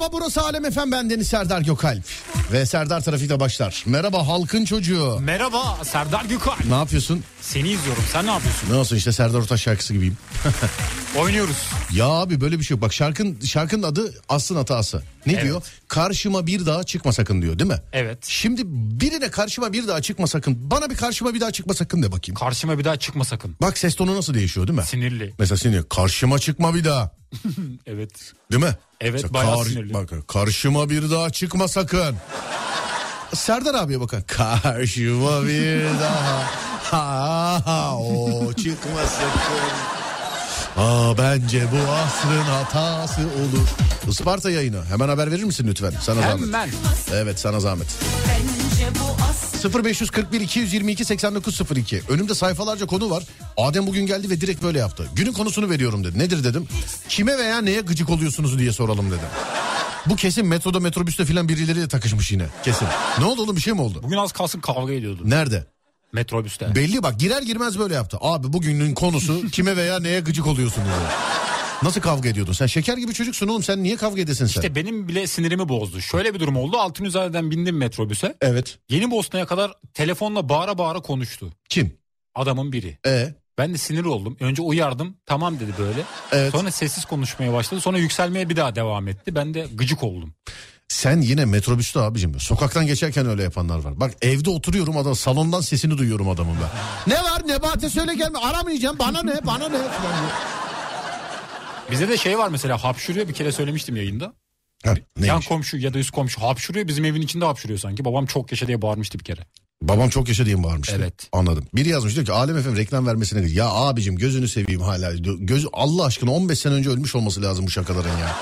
Merhaba burası Alem Efem ben Deniz Serdar Gökalp. Ve Serdar Trafik'te başlar. Merhaba halkın çocuğu. Merhaba Serdar Gökal. Ne yapıyorsun? Seni izliyorum. Sen ne yapıyorsun? Ne olsun işte Serdar Ortaç şarkısı gibiyim. Oynuyoruz. Ya abi böyle bir şey yok. Bak şarkın şarkının adı Aslın Hatası. Ne Evet. diyor? Karşıma bir daha çıkma sakın diyor değil mi? Evet. Şimdi birine karşıma bir daha çıkma sakın. Bana bir karşıma bir daha çıkma sakın de bakayım. Karşıma bir daha çıkma sakın. Bak ses tonu nasıl değişiyor değil mi? Sinirli. Mesela sinir. Karşıma çıkma bir daha. Evet. Değil mi? Evet, Mesela bayağı sinirli. Bak, karşıma bir daha çıkma sakın. Serdar abiye bakın. Karşıma bir daha. Ha, ha, o çıkma sakın. Aa, bence bu asrın hatası olur. Isparta yayını. Hemen haber verir misin lütfen? Sana zahmet. Hemen. Evet sana zahmet. Bence bu asrın 0541 222 8902. Önümde sayfalarca konu var. Adem bugün geldi ve direkt böyle yaptı. Günün konusunu veriyorum dedi. Nedir dedim. Kime veya neye gıcık oluyorsunuz diye soralım dedim. Bu kesin metroda metrobüste filan birileriyle takışmış yine. Kesin. Ne oldu oğlum bir şey mi oldu? Bugün az kalsın kavga ediyordu. Nerede? Metrobüste. Belli bak girer girmez böyle yaptı. Abi bugünün konusu kime veya neye gıcık oluyorsunuz? dedi. Nasıl kavga ediyordun? Sen şeker gibi çocuksun oğlum. Sen niye kavga edesin sen? İşte benim bile sinirimi bozdu. Şöyle bir durum oldu. Altınüzer'den bindim metrobüse. Evet. Yeni Bosna'ya kadar telefonla bağıra bağıra konuştu. Kim? Adamın biri. E Ben de sinir oldum. Önce uyardım. Tamam dedi böyle. Evet. Sonra sessiz konuşmaya başladı. Sonra yükselmeye bir daha devam etti. Ben de gıcık oldum. Sen yine metrobüste abicim. Sokaktan geçerken öyle yapanlar var. Bak evde oturuyorum adam salondan sesini duyuyorum adamın ben. ne var Nebate söyle gelme aramayacağım bana ne bana ne falan. Bizde de şey var mesela hapşuruyor bir kere söylemiştim yayında. Ha, Yan komşu ya da üst komşu hapşuruyor bizim evin içinde hapşuruyor sanki. Babam çok yaşa diye bağırmıştı bir kere. Babam çok yaşa diye mi bağırmıştı? Evet. Anladım. Biri yazmış diyor ki Alem efendim reklam vermesine ya abicim gözünü seveyim hala. Göz, Allah aşkına 15 sene önce ölmüş olması lazım bu şakaların ya.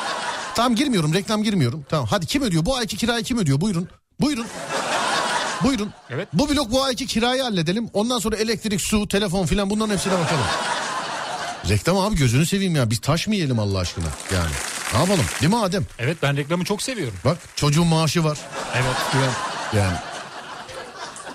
Tamam girmiyorum reklam girmiyorum. Tamam hadi kim ödüyor? Bu ayki kirayı kim ödüyor? Buyurun. Buyurun. Buyurun. Evet. Bu blok bu ayki kirayı halledelim. Ondan sonra elektrik, su, telefon filan bunların hepsine bakalım. Reklam abi gözünü seveyim ya. Biz taş mı yiyelim Allah aşkına? Yani ne yapalım? Değil mi Adem? Evet ben reklamı çok seviyorum. Bak çocuğun maaşı var. Evet. Yani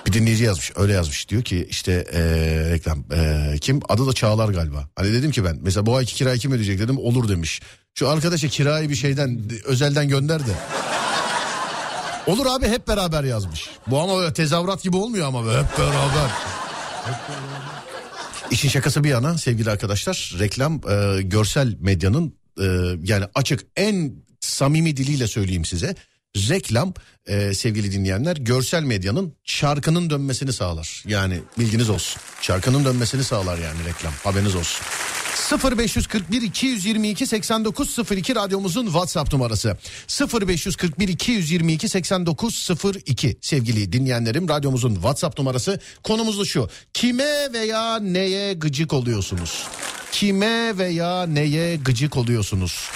bir dinleyici yazmış öyle yazmış diyor ki işte eee, reklam eee, kim adı da Çağlar galiba. Hani dedim ki ben mesela bu ayki kirayı kim ödeyecek dedim olur demiş. Şu arkadaşa kirayı bir şeyden özelden gönder de. Olur abi hep beraber yazmış. Bu ama böyle tezahürat gibi olmuyor ama hep beraber. İşin şakası bir yana sevgili arkadaşlar reklam e, görsel medyanın e, yani açık en samimi diliyle söyleyeyim size. Reklam e, sevgili dinleyenler görsel medyanın çarkının dönmesini sağlar. Yani bilginiz olsun. Çarkının dönmesini sağlar yani reklam haberiniz olsun. 0541 222 8902 radyomuzun WhatsApp numarası. 0541 222 8902 sevgili dinleyenlerim radyomuzun WhatsApp numarası. Konumuz da şu. Kime veya neye gıcık oluyorsunuz? Kime veya neye gıcık oluyorsunuz?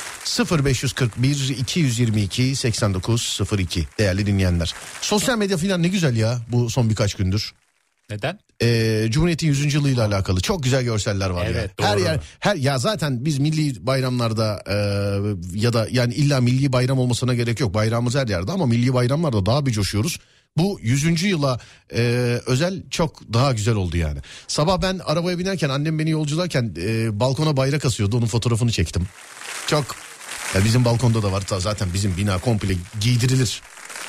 0541 222 8902 değerli dinleyenler. Sosyal medya falan ne güzel ya bu son birkaç gündür Neden? e, Cumhuriyet'in 100. yılıyla alakalı çok güzel görseller var Evet, ya. Her doğru. yer her ya zaten biz milli bayramlarda e, ya da yani illa milli bayram olmasına gerek yok. Bayrağımız her yerde ama milli bayramlarda daha bir coşuyoruz. Bu 100. yıla e, özel çok daha güzel oldu yani. Sabah ben arabaya binerken annem beni yolcularken e, balkona bayrak asıyordu. Onun fotoğrafını çektim. Çok ya bizim balkonda da var zaten bizim bina komple giydirilir.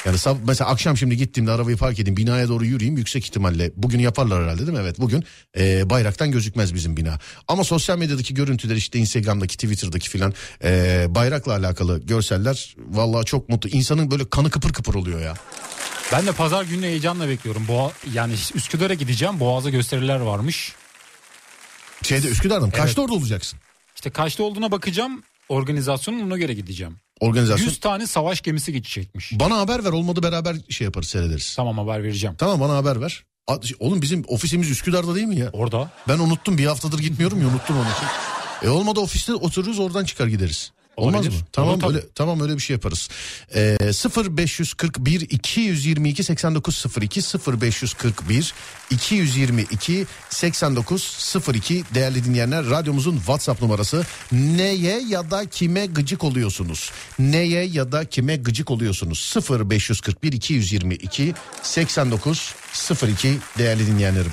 Yani sab- mesela akşam şimdi gittiğimde arabayı park edeyim binaya doğru yürüyeyim yüksek ihtimalle bugün yaparlar herhalde değil mi? Evet bugün e, bayraktan gözükmez bizim bina. Ama sosyal medyadaki görüntüler işte Instagram'daki Twitter'daki filan e, bayrakla alakalı görseller vallahi çok mutlu. İnsanın böyle kanı kıpır kıpır oluyor ya. Ben de pazar günü heyecanla bekliyorum. Boğa, yani Üsküdar'a gideceğim. Boğaz'a gösteriler varmış. Şeyde Üsküdar'da mı? Kaçta orada olacaksın? İşte kaçta olduğuna bakacağım. Organizasyonun ona göre gideceğim. Organizasyon. 100 tane savaş gemisi geçecekmiş. Bana haber ver olmadı beraber şey yaparız seyrederiz. Tamam haber vereceğim. Tamam bana haber ver. A- Oğlum bizim ofisimiz Üsküdar'da değil mi ya? Orada. Ben unuttum bir haftadır gitmiyorum ya unuttum için. E olmadı ofiste otururuz oradan çıkar gideriz. Olmaz Olabilir. mı? Tamam Olur tabii. öyle tamam öyle bir şey yaparız. Ee, 0541 222 8902 0541 222 8902 değerli dinleyenler radyomuzun WhatsApp numarası. Neye ya da kime gıcık oluyorsunuz? Neye ya da kime gıcık oluyorsunuz? 0541 222 8902 değerli dinleyenlerim.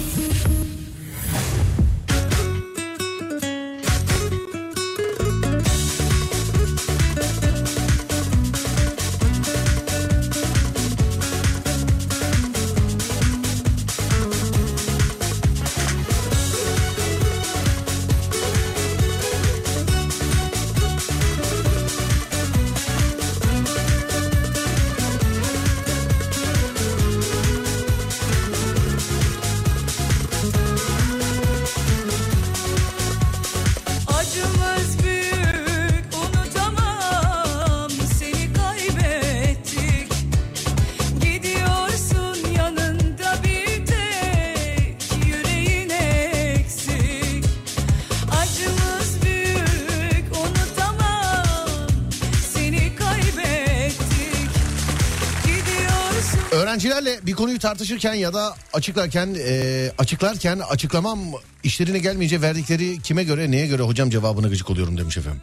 Öğrencilerle bir konuyu tartışırken ya da açıklarken e, açıklarken açıklamam işlerine gelmeyince verdikleri kime göre neye göre hocam cevabına gıcık oluyorum demiş efendim.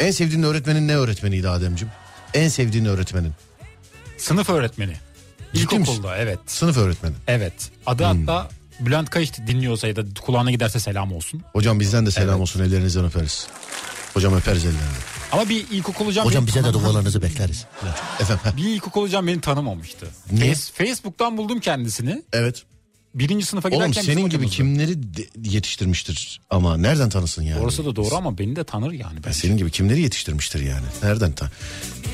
En sevdiğin öğretmenin ne öğretmeniydi Ademciğim? En sevdiğin öğretmenin. Sınıf öğretmeni. İlkokulda evet. Sınıf öğretmeni. Evet. Adı Hmm. hatta Bülent Kayış dinliyorsa ya da kulağına giderse selam olsun. Hocam bizden de selam Evet. olsun ellerinizden öperiz. Hocam öperiz ellerinden. Ama bir ilkokul hocam... Hocam bize de dualarınızı bekleriz. Efendim. Bir ilkokul hocam beni tanımamıştı. Face- Facebook'tan buldum kendisini. Evet. Birinci sınıfa giderken Oğlum senin gibi kimleri de- yetiştirmiştir ama nereden tanısın yani? Orası da doğru ama beni de tanır yani. Ya bence. senin gibi kimleri yetiştirmiştir yani? Nereden ta?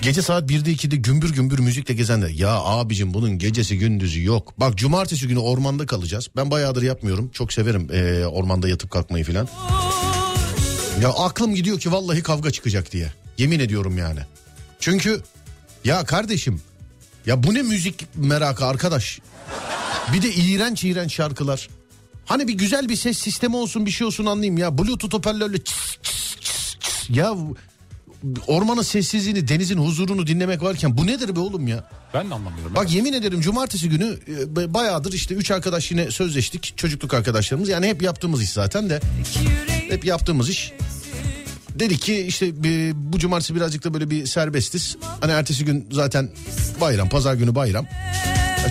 Gece saat 1'de 2'de gümbür gümbür müzikle gezenler. Ya abicim bunun gecesi gündüzü yok. Bak cumartesi günü ormanda kalacağız. Ben bayağıdır yapmıyorum. Çok severim eee, ormanda yatıp kalkmayı filan. Ya aklım gidiyor ki vallahi kavga çıkacak diye. Yemin ediyorum yani. Çünkü ya kardeşim ya bu ne müzik merakı arkadaş. Bir de iğrenç iğrenç şarkılar. Hani bir güzel bir ses sistemi olsun bir şey olsun anlayayım ya. Bluetooth hoparlörle çıs çıs çıs çıs. Ya ormanın sessizliğini denizin huzurunu dinlemek varken bu nedir be oğlum ya? Ben de anlamıyorum. Bak yemin ederim cumartesi günü e, bayağıdır işte üç arkadaş yine sözleştik. Çocukluk arkadaşlarımız yani hep yaptığımız iş zaten de. Hep yaptığımız iş. Dedik ki işte e, bu cumartesi birazcık da böyle bir serbestiz. Hani ertesi gün zaten bayram, pazar günü bayram.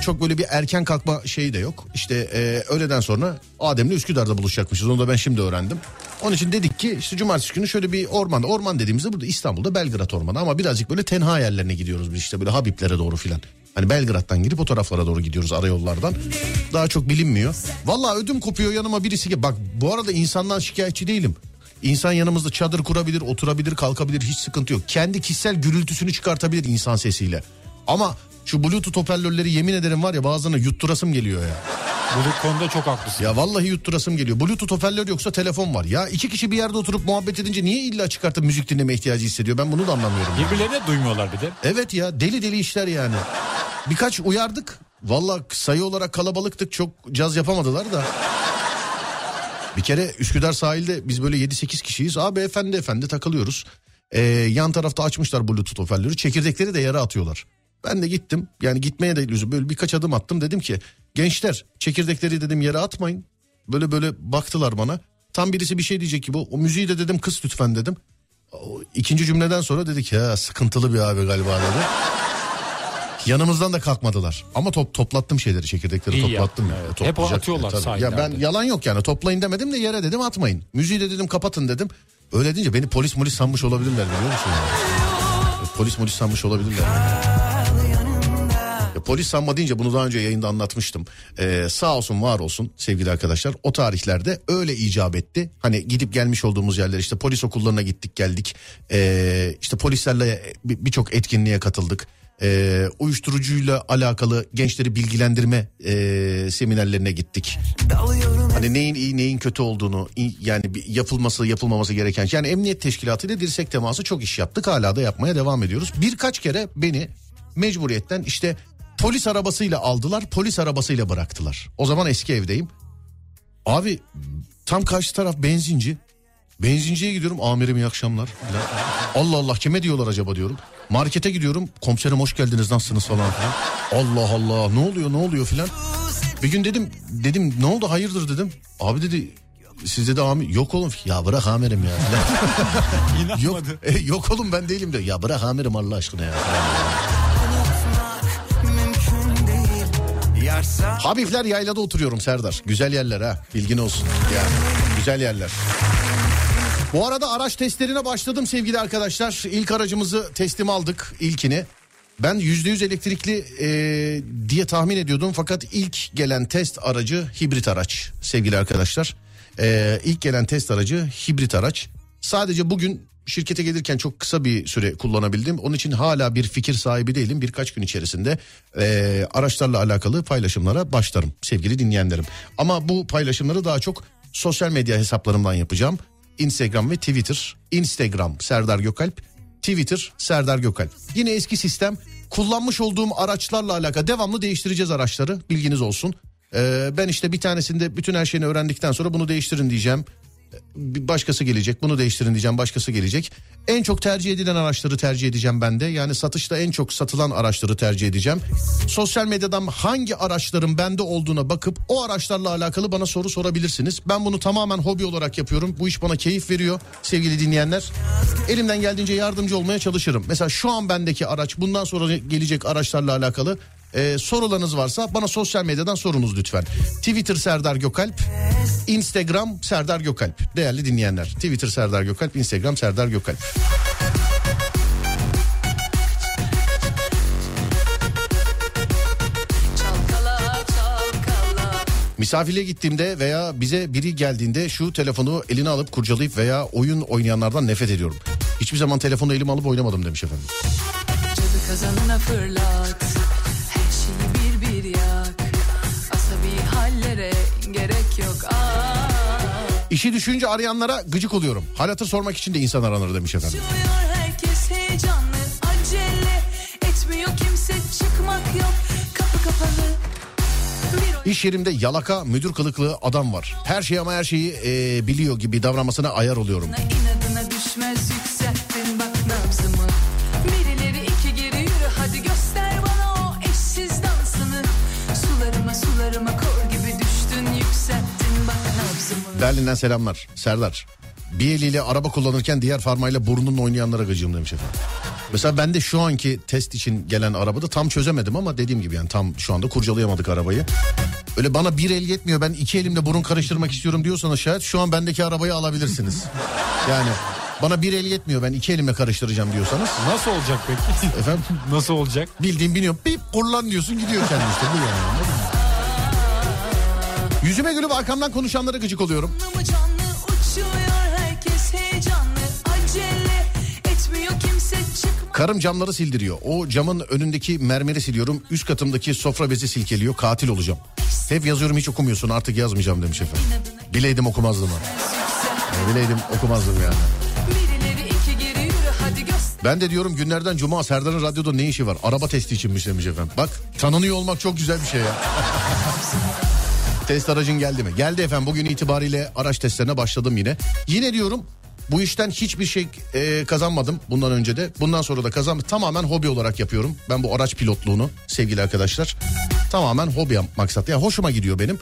Çok böyle bir erken kalkma şeyi de yok. İşte e, öğleden sonra Adem'le Üsküdar'da buluşacakmışız. Onu da ben şimdi öğrendim. Onun için dedik ki işte cumartesi günü şöyle bir orman. Orman dediğimizde burada İstanbul'da Belgrad Ormanı. Ama birazcık böyle tenha yerlerine gidiyoruz biz işte böyle Habiblere doğru filan. Hani Belgrad'dan girip o taraflara doğru gidiyoruz arayollardan. Daha çok bilinmiyor. Vallahi ödüm kopuyor yanıma birisi ki bak bu arada insandan şikayetçi değilim. İnsan yanımızda çadır kurabilir, oturabilir, kalkabilir hiç sıkıntı yok. Kendi kişisel gürültüsünü çıkartabilir insan sesiyle. Ama şu bluetooth hoparlörleri yemin ederim var ya bazılarına yutturasım geliyor ya. Bu konuda çok haklısın. Ya vallahi yutturasım geliyor. Bluetooth hoparlör yoksa telefon var. Ya iki kişi bir yerde oturup muhabbet edince niye illa çıkartıp müzik dinleme ihtiyacı hissediyor? Ben bunu da anlamıyorum. Birbirlerini de duymuyorlar bir de. Evet ya deli deli işler yani. Birkaç uyardık. Vallahi sayı olarak kalabalıktık. Çok caz yapamadılar da. Bir kere Üsküdar sahilde biz böyle 7-8 kişiyiz. Abi efendi efendi takılıyoruz. Ee, yan tarafta açmışlar bluetooth hoparlörü. Çekirdekleri de yere atıyorlar. Ben de gittim. Yani gitmeye de lüzum. Böyle birkaç adım attım. Dedim ki gençler çekirdekleri dedim yere atmayın. Böyle böyle baktılar bana. Tam birisi bir şey diyecek gibi. O müziği de dedim kıs lütfen dedim. O ikinci cümleden sonra dedik ya sıkıntılı bir abi galiba dedi. Yanımızdan da kalkmadılar. Ama top toplattım şeyleri çekirdekleri İyi toplattım. yaptın, ya. Toplayacak- Hep atıyorlar tabii. Ya ben yalan yok yani toplayın demedim de yere dedim atmayın. Müziği de dedim kapatın dedim. Öyle deyince beni polis molis sanmış olabilirler biliyor musun? Yani? Polis molis sanmış olabilirler. Polis sanma deyince bunu daha önce yayında anlatmıştım. Ee, sağ olsun var olsun sevgili arkadaşlar. O tarihlerde öyle icap etti. Hani gidip gelmiş olduğumuz yerler işte polis okullarına gittik geldik. Ee, işte polislerle bir- birçok etkinliğe katıldık. Ee, uyuşturucuyla alakalı gençleri bilgilendirme ee, seminerlerine gittik. Hani neyin iyi neyin kötü olduğunu yani yapılması yapılmaması gereken yani emniyet teşkilatı ile dirsek teması çok iş yaptık hala da yapmaya devam ediyoruz. Birkaç kere beni mecburiyetten işte polis arabasıyla aldılar polis arabasıyla bıraktılar. O zaman eski evdeyim. Abi tam karşı taraf benzinci Benzinciye gidiyorum amirim iyi akşamlar. Allah Allah kime diyorlar acaba diyorum. Markete gidiyorum komiserim hoş geldiniz nasılsınız falan filan. Allah Allah ne oluyor ne oluyor filan. Bir gün dedim dedim ne oldu hayırdır dedim. Abi dedi siz dedi amir yok oğlum ya bırak amirim ya. yok, e, yok oğlum ben değilim de ya bırak amirim Allah aşkına ya. Habifler yaylada oturuyorum Serdar. Güzel yerler ha bilgin olsun. Yani güzel yerler. Bu arada araç testlerine başladım sevgili arkadaşlar. İlk aracımızı teslim aldık ilkini. Ben %100 elektrikli e, diye tahmin ediyordum fakat ilk gelen test aracı hibrit araç sevgili arkadaşlar. E, ilk gelen test aracı hibrit araç. Sadece bugün şirkete gelirken çok kısa bir süre kullanabildim. Onun için hala bir fikir sahibi değilim. Birkaç gün içerisinde e, araçlarla alakalı paylaşımlara başlarım sevgili dinleyenlerim. Ama bu paylaşımları daha çok sosyal medya hesaplarımdan yapacağım. Instagram ve Twitter. Instagram Serdar Gökalp, Twitter Serdar Gökalp. Yine eski sistem kullanmış olduğum araçlarla alakalı devamlı değiştireceğiz araçları bilginiz olsun. Ee, ben işte bir tanesinde bütün her şeyini öğrendikten sonra bunu değiştirin diyeceğim. Bir başkası gelecek bunu değiştirin diyeceğim başkası gelecek. En çok tercih edilen araçları tercih edeceğim ben de. Yani satışta en çok satılan araçları tercih edeceğim. Sosyal medyadan hangi araçların bende olduğuna bakıp o araçlarla alakalı bana soru sorabilirsiniz. Ben bunu tamamen hobi olarak yapıyorum. Bu iş bana keyif veriyor sevgili dinleyenler. Elimden geldiğince yardımcı olmaya çalışırım. Mesela şu an bendeki araç bundan sonra gelecek araçlarla alakalı ee, sorularınız varsa bana sosyal medyadan sorunuz lütfen. Twitter Serdar Gökalp, Instagram Serdar Gökalp. Değerli dinleyenler. Twitter Serdar Gökalp, Instagram Serdar Gökalp. Misafirliğe gittiğimde veya bize biri geldiğinde şu telefonu eline alıp kurcalayıp veya oyun oynayanlardan nefret ediyorum. Hiçbir zaman telefonu elime alıp oynamadım demiş efendim. Cadı kazanına fırlat İşi düşünce arayanlara gıcık oluyorum. Hal hatır sormak için de insan aranır demiş efendim. Herkes heyecanlı Acele etmiyor kimse çıkmak yok Kapı kapalı İş yerimde yalaka müdür kılıklı adam var. Her şeyi ama her şeyi e, biliyor gibi davranmasına ayar oluyorum. Berlin'den selamlar. Serdar. Bir eliyle araba kullanırken diğer parmağıyla burnunla oynayanlara gıcığım demiş efendim. Mesela ben de şu anki test için gelen arabada tam çözemedim ama dediğim gibi yani tam şu anda kurcalayamadık arabayı. Öyle bana bir el yetmiyor ben iki elimle burun karıştırmak istiyorum diyorsanız şayet şu an bendeki arabayı alabilirsiniz. Yani bana bir el yetmiyor ben iki elimle karıştıracağım diyorsanız. Nasıl olacak peki? Efendim Nasıl olacak? bildiğin biniyor bip kullan diyorsun gidiyor kendi işte bu yani. Yüzüme gülüp arkamdan konuşanlara gıcık oluyorum. Karım camları sildiriyor. O camın önündeki mermeri siliyorum. Üst katımdaki sofra bezi silkeliyor. Katil olacağım. Hep yazıyorum hiç okumuyorsun artık yazmayacağım demiş efendim. Bileydim okumazdım. Yani Bileydim okumazdım yani. Ben de diyorum günlerden cuma Serdar'ın radyoda ne işi var? Araba testi içinmiş demiş efendim. Bak tanınıyor olmak çok güzel bir şey ya. Test aracın geldi mi? Geldi efendim bugün itibariyle araç testlerine başladım yine. Yine diyorum bu işten hiçbir şey e, kazanmadım bundan önce de. Bundan sonra da kazanmadım. Tamamen hobi olarak yapıyorum. Ben bu araç pilotluğunu sevgili arkadaşlar. Tamamen hobi maksat. Yani hoşuma gidiyor benim.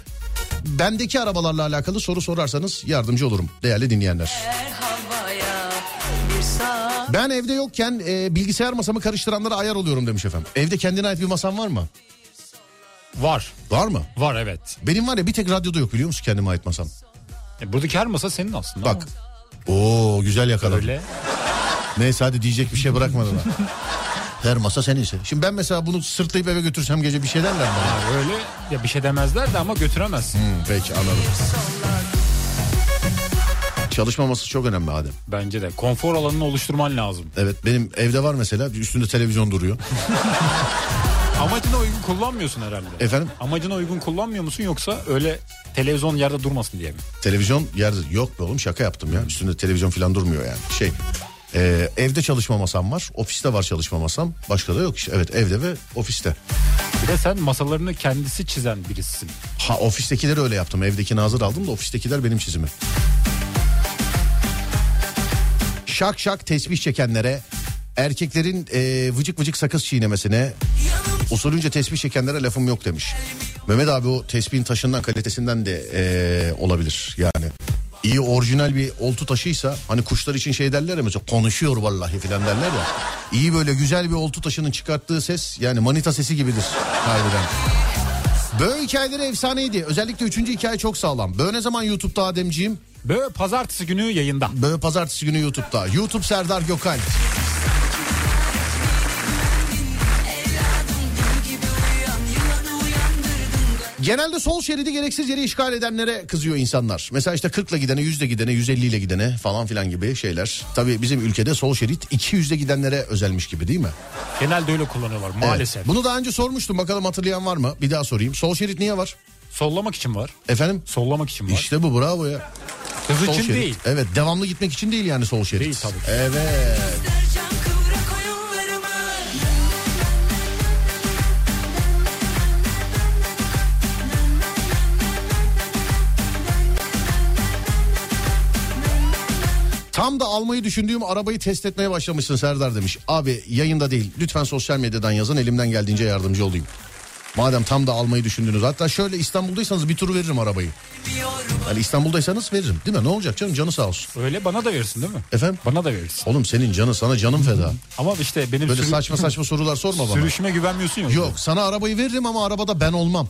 Bendeki arabalarla alakalı soru sorarsanız yardımcı olurum değerli dinleyenler. Ben evde yokken e, bilgisayar masamı karıştıranlara ayar oluyorum demiş efendim. Evde kendine ait bir masan var mı? Var. Var mı? Var evet. Benim var ya bir tek radyoda yok biliyor musun kendime ait masam. E, buradaki her masa senin aslında. Bak. Oo güzel ama yakaladım. Öyle. Neyse hadi diyecek bir şey bırakmadılar. Her masa seninse. Şimdi ben mesela bunu sırtlayıp eve götürsem gece bir şey derler mi? Ha, öyle ya bir şey demezler de ama götüremezsin. Hmm, peki anladım. Çalışma masası çok önemli Adem. Bence de. Konfor alanını oluşturman lazım. Evet benim evde var mesela üstünde televizyon duruyor. Amacına uygun kullanmıyorsun herhalde. Efendim Amacına uygun kullanmıyor musun yoksa öyle televizyon yerde durmasın diye mi? televizyon yerde yok be oğlum şaka yaptım ya. Üstünde televizyon falan durmuyor yani. Şey e, evde çalışma masam var. Ofiste var çalışma masam. Başka da yok işte. Evet evde ve ofiste. Bir de sen masalarını kendisi çizen birisin. Ha ofistekileri öyle yaptım. Evdekini hazır aldım da ofistekiler benim çizimi. şak şak tesbih çekenlere, erkeklerin e, vıcık vıcık sakız çiğnemesine, usulünce tesbih çekenlere lafım yok demiş. Mehmet abi o tespihin taşından kalitesinden de e, olabilir yani. İyi orijinal bir oltu taşıysa hani kuşlar için şey derler ya mesela konuşuyor vallahi filan derler ya. İyi böyle güzel bir oltu taşının çıkarttığı ses yani manita sesi gibidir harbiden. Böğ hikayeleri efsaneydi. Özellikle üçüncü hikaye çok sağlam. Böğ ne zaman YouTube'da Ademciğim? Böyle pazartesi günü yayında. Böğ pazartesi günü YouTube'da. YouTube Serdar Gökalp. Genelde sol şeridi gereksiz yere işgal edenlere kızıyor insanlar. Mesela işte 40 ile gidene, 100 ile gidene, 150 ile gidene falan filan gibi şeyler. Tabii bizim ülkede sol şerit 200'de gidenlere özelmiş gibi değil mi? Genelde öyle kullanıyorlar maalesef. Evet. Bunu daha önce sormuştum bakalım hatırlayan var mı? Bir daha sorayım. Sol şerit niye var? Sollamak için var. Efendim? Sollamak için var. İşte bu bravo ya. Hız Sol için şerit. değil. Evet devamlı gitmek için değil yani sol şerit. Değil tabii. Evet. Tam da almayı düşündüğüm arabayı test etmeye başlamışsın Serdar demiş. Abi yayında değil lütfen sosyal medyadan yazın elimden geldiğince yardımcı olayım. Madem tam da almayı düşündünüz. Hatta şöyle İstanbul'daysanız bir tur veririm arabayı. Yani İstanbul'daysanız veririm değil mi? Ne olacak canım canı sağ olsun. Öyle bana da verirsin değil mi? Efendim? Bana da verirsin. Oğlum senin canı sana canım feda. Ama işte benim Böyle sürü- saçma saçma sorular sorma bana. sürüşüme güvenmiyorsun ya. Yok sana arabayı veririm ama arabada ben olmam.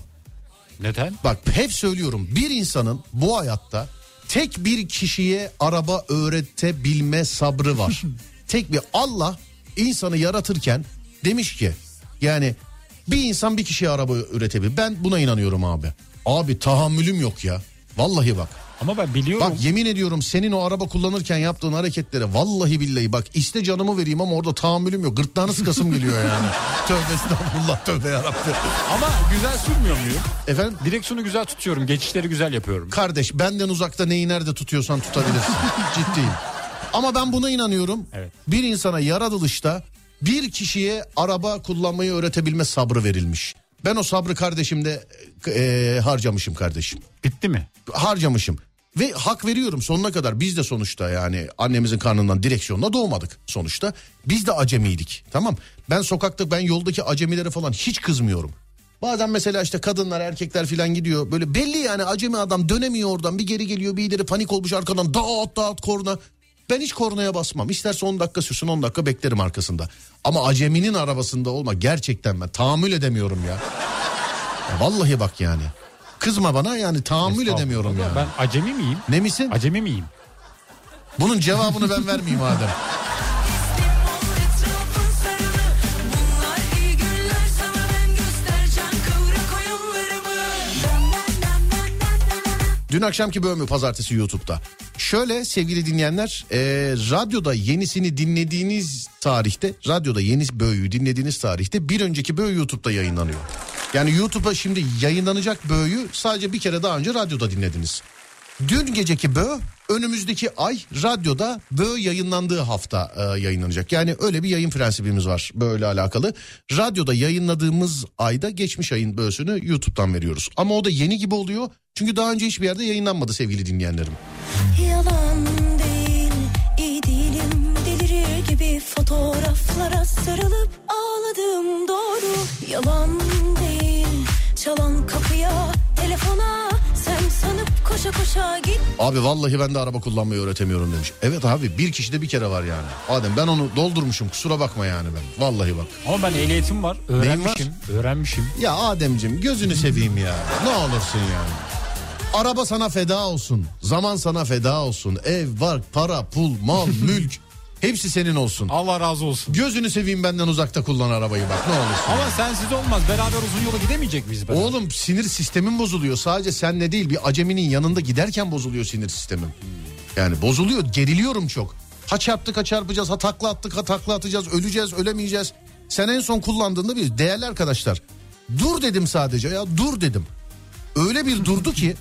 Neden? Bak hep söylüyorum bir insanın bu hayatta tek bir kişiye araba öğretebilme sabrı var. tek bir Allah insanı yaratırken demiş ki yani bir insan bir kişiye araba üretebilir. Ben buna inanıyorum abi. Abi tahammülüm yok ya. Vallahi bak. Ama ben biliyorum. Bak yemin ediyorum senin o araba kullanırken yaptığın hareketlere vallahi billahi bak iste canımı vereyim ama orada tahammülüm yok. Gırtlağını sıkasım geliyor yani. tövbe estağfurullah tövbe yarabbim. Ama güzel sürmüyor muyum? Efendim? Direksiyonu güzel tutuyorum. Geçişleri güzel yapıyorum. Kardeş benden uzakta neyi nerede tutuyorsan tutabilirsin. Ciddiyim. Ama ben buna inanıyorum. Evet. Bir insana yaratılışta bir kişiye araba kullanmayı öğretebilme sabrı verilmiş. Ben o sabrı kardeşimde e, harcamışım kardeşim. Bitti mi? Harcamışım. Ve hak veriyorum sonuna kadar biz de sonuçta yani annemizin karnından direksiyonla doğmadık sonuçta. Biz de acemiydik tamam. Ben sokakta ben yoldaki acemilere falan hiç kızmıyorum. Bazen mesela işte kadınlar erkekler falan gidiyor böyle belli yani acemi adam dönemiyor oradan bir geri geliyor bir ileri panik olmuş arkadan dağıt dağıt korna. Ben hiç kornaya basmam isterse 10 dakika sürsün 10 dakika beklerim arkasında. Ama aceminin arabasında olma gerçekten ben tahammül edemiyorum ya. Ya vallahi bak yani. Kızma bana yani tahammül edemiyorum ya. Ben acemi miyim? Ne misin? Acemi miyim? Bunun cevabını ben vermeyeyim Adem. Etrafın sarılı Bunlar iyi günler sana ben göstereceğim kıvrak oyunlarımı Dün akşamki bölümü pazartesi YouTube'da. Şöyle sevgili dinleyenler e, radyoda yenisini dinlediğiniz tarihte radyoda yeni böğüyü dinlediğiniz tarihte bir önceki böğü YouTube'da yayınlanıyor. Yani YouTube'a şimdi yayınlanacak böğüyü sadece bir kere daha önce radyoda dinlediniz. Dün geceki bö önümüzdeki ay radyoda bö yayınlandığı hafta e, yayınlanacak. Yani öyle bir yayın prensibimiz var böyle alakalı. Radyoda yayınladığımız ayda geçmiş ayın böğsünü YouTube'dan veriyoruz. Ama o da yeni gibi oluyor. Çünkü daha önce hiçbir yerde yayınlanmadı sevgili dinleyenlerim. Fotoğraflara sarılıp ağladım doğru Yalan değil, çalan kapıya, telefona Sen sanıp koşa koşa git Abi vallahi ben de araba kullanmayı öğretemiyorum demiş. Evet abi bir kişide bir kere var yani. Adem ben onu doldurmuşum kusura bakma yani ben. Vallahi bak. Ama ben ehliyetim var. Öğrenmişim. Öğrenmişim. Ya Ademcim gözünü seveyim ya. Ne olursun yani. Araba sana feda olsun. Zaman sana feda olsun. Ev, var, para, pul, mal, mülk. Hepsi senin olsun. Allah razı olsun. Gözünü seveyim benden uzakta kullan arabayı bak ne olursun. Ama sensiz olmaz. Beraber uzun yola gidemeyecek miyiz? beraber? Oğlum sinir sistemin bozuluyor. Sadece senle değil bir aceminin yanında giderken bozuluyor sinir sistemim. Yani bozuluyor geriliyorum çok. Ha çarptık ha çarpacağız ha takla attık ha takla atacağız öleceğiz ölemeyeceğiz. Sen en son kullandığında bir değerli arkadaşlar. Dur dedim sadece ya dur dedim. Öyle bir durdu ki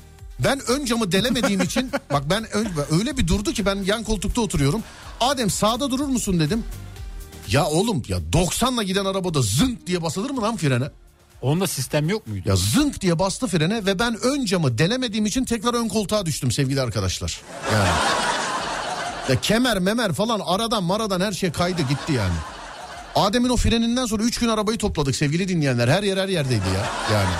ben ön camı delemediğim için bak ben ön, öyle bir durdu ki ben yan koltukta oturuyorum. Adem sağda durur musun dedim. Ya oğlum ya 90'la giden arabada zınk diye basılır mı lan frene? Onda sistem yok muydu? Ya zınk diye bastı frene ve ben ön camı delemediğim için tekrar ön koltuğa düştüm sevgili arkadaşlar. Yani. Ya kemer memer falan aradan maradan her şey kaydı gitti yani. Adem'in o freninden sonra 3 gün arabayı topladık sevgili dinleyenler. Her yer her yerdeydi ya yani.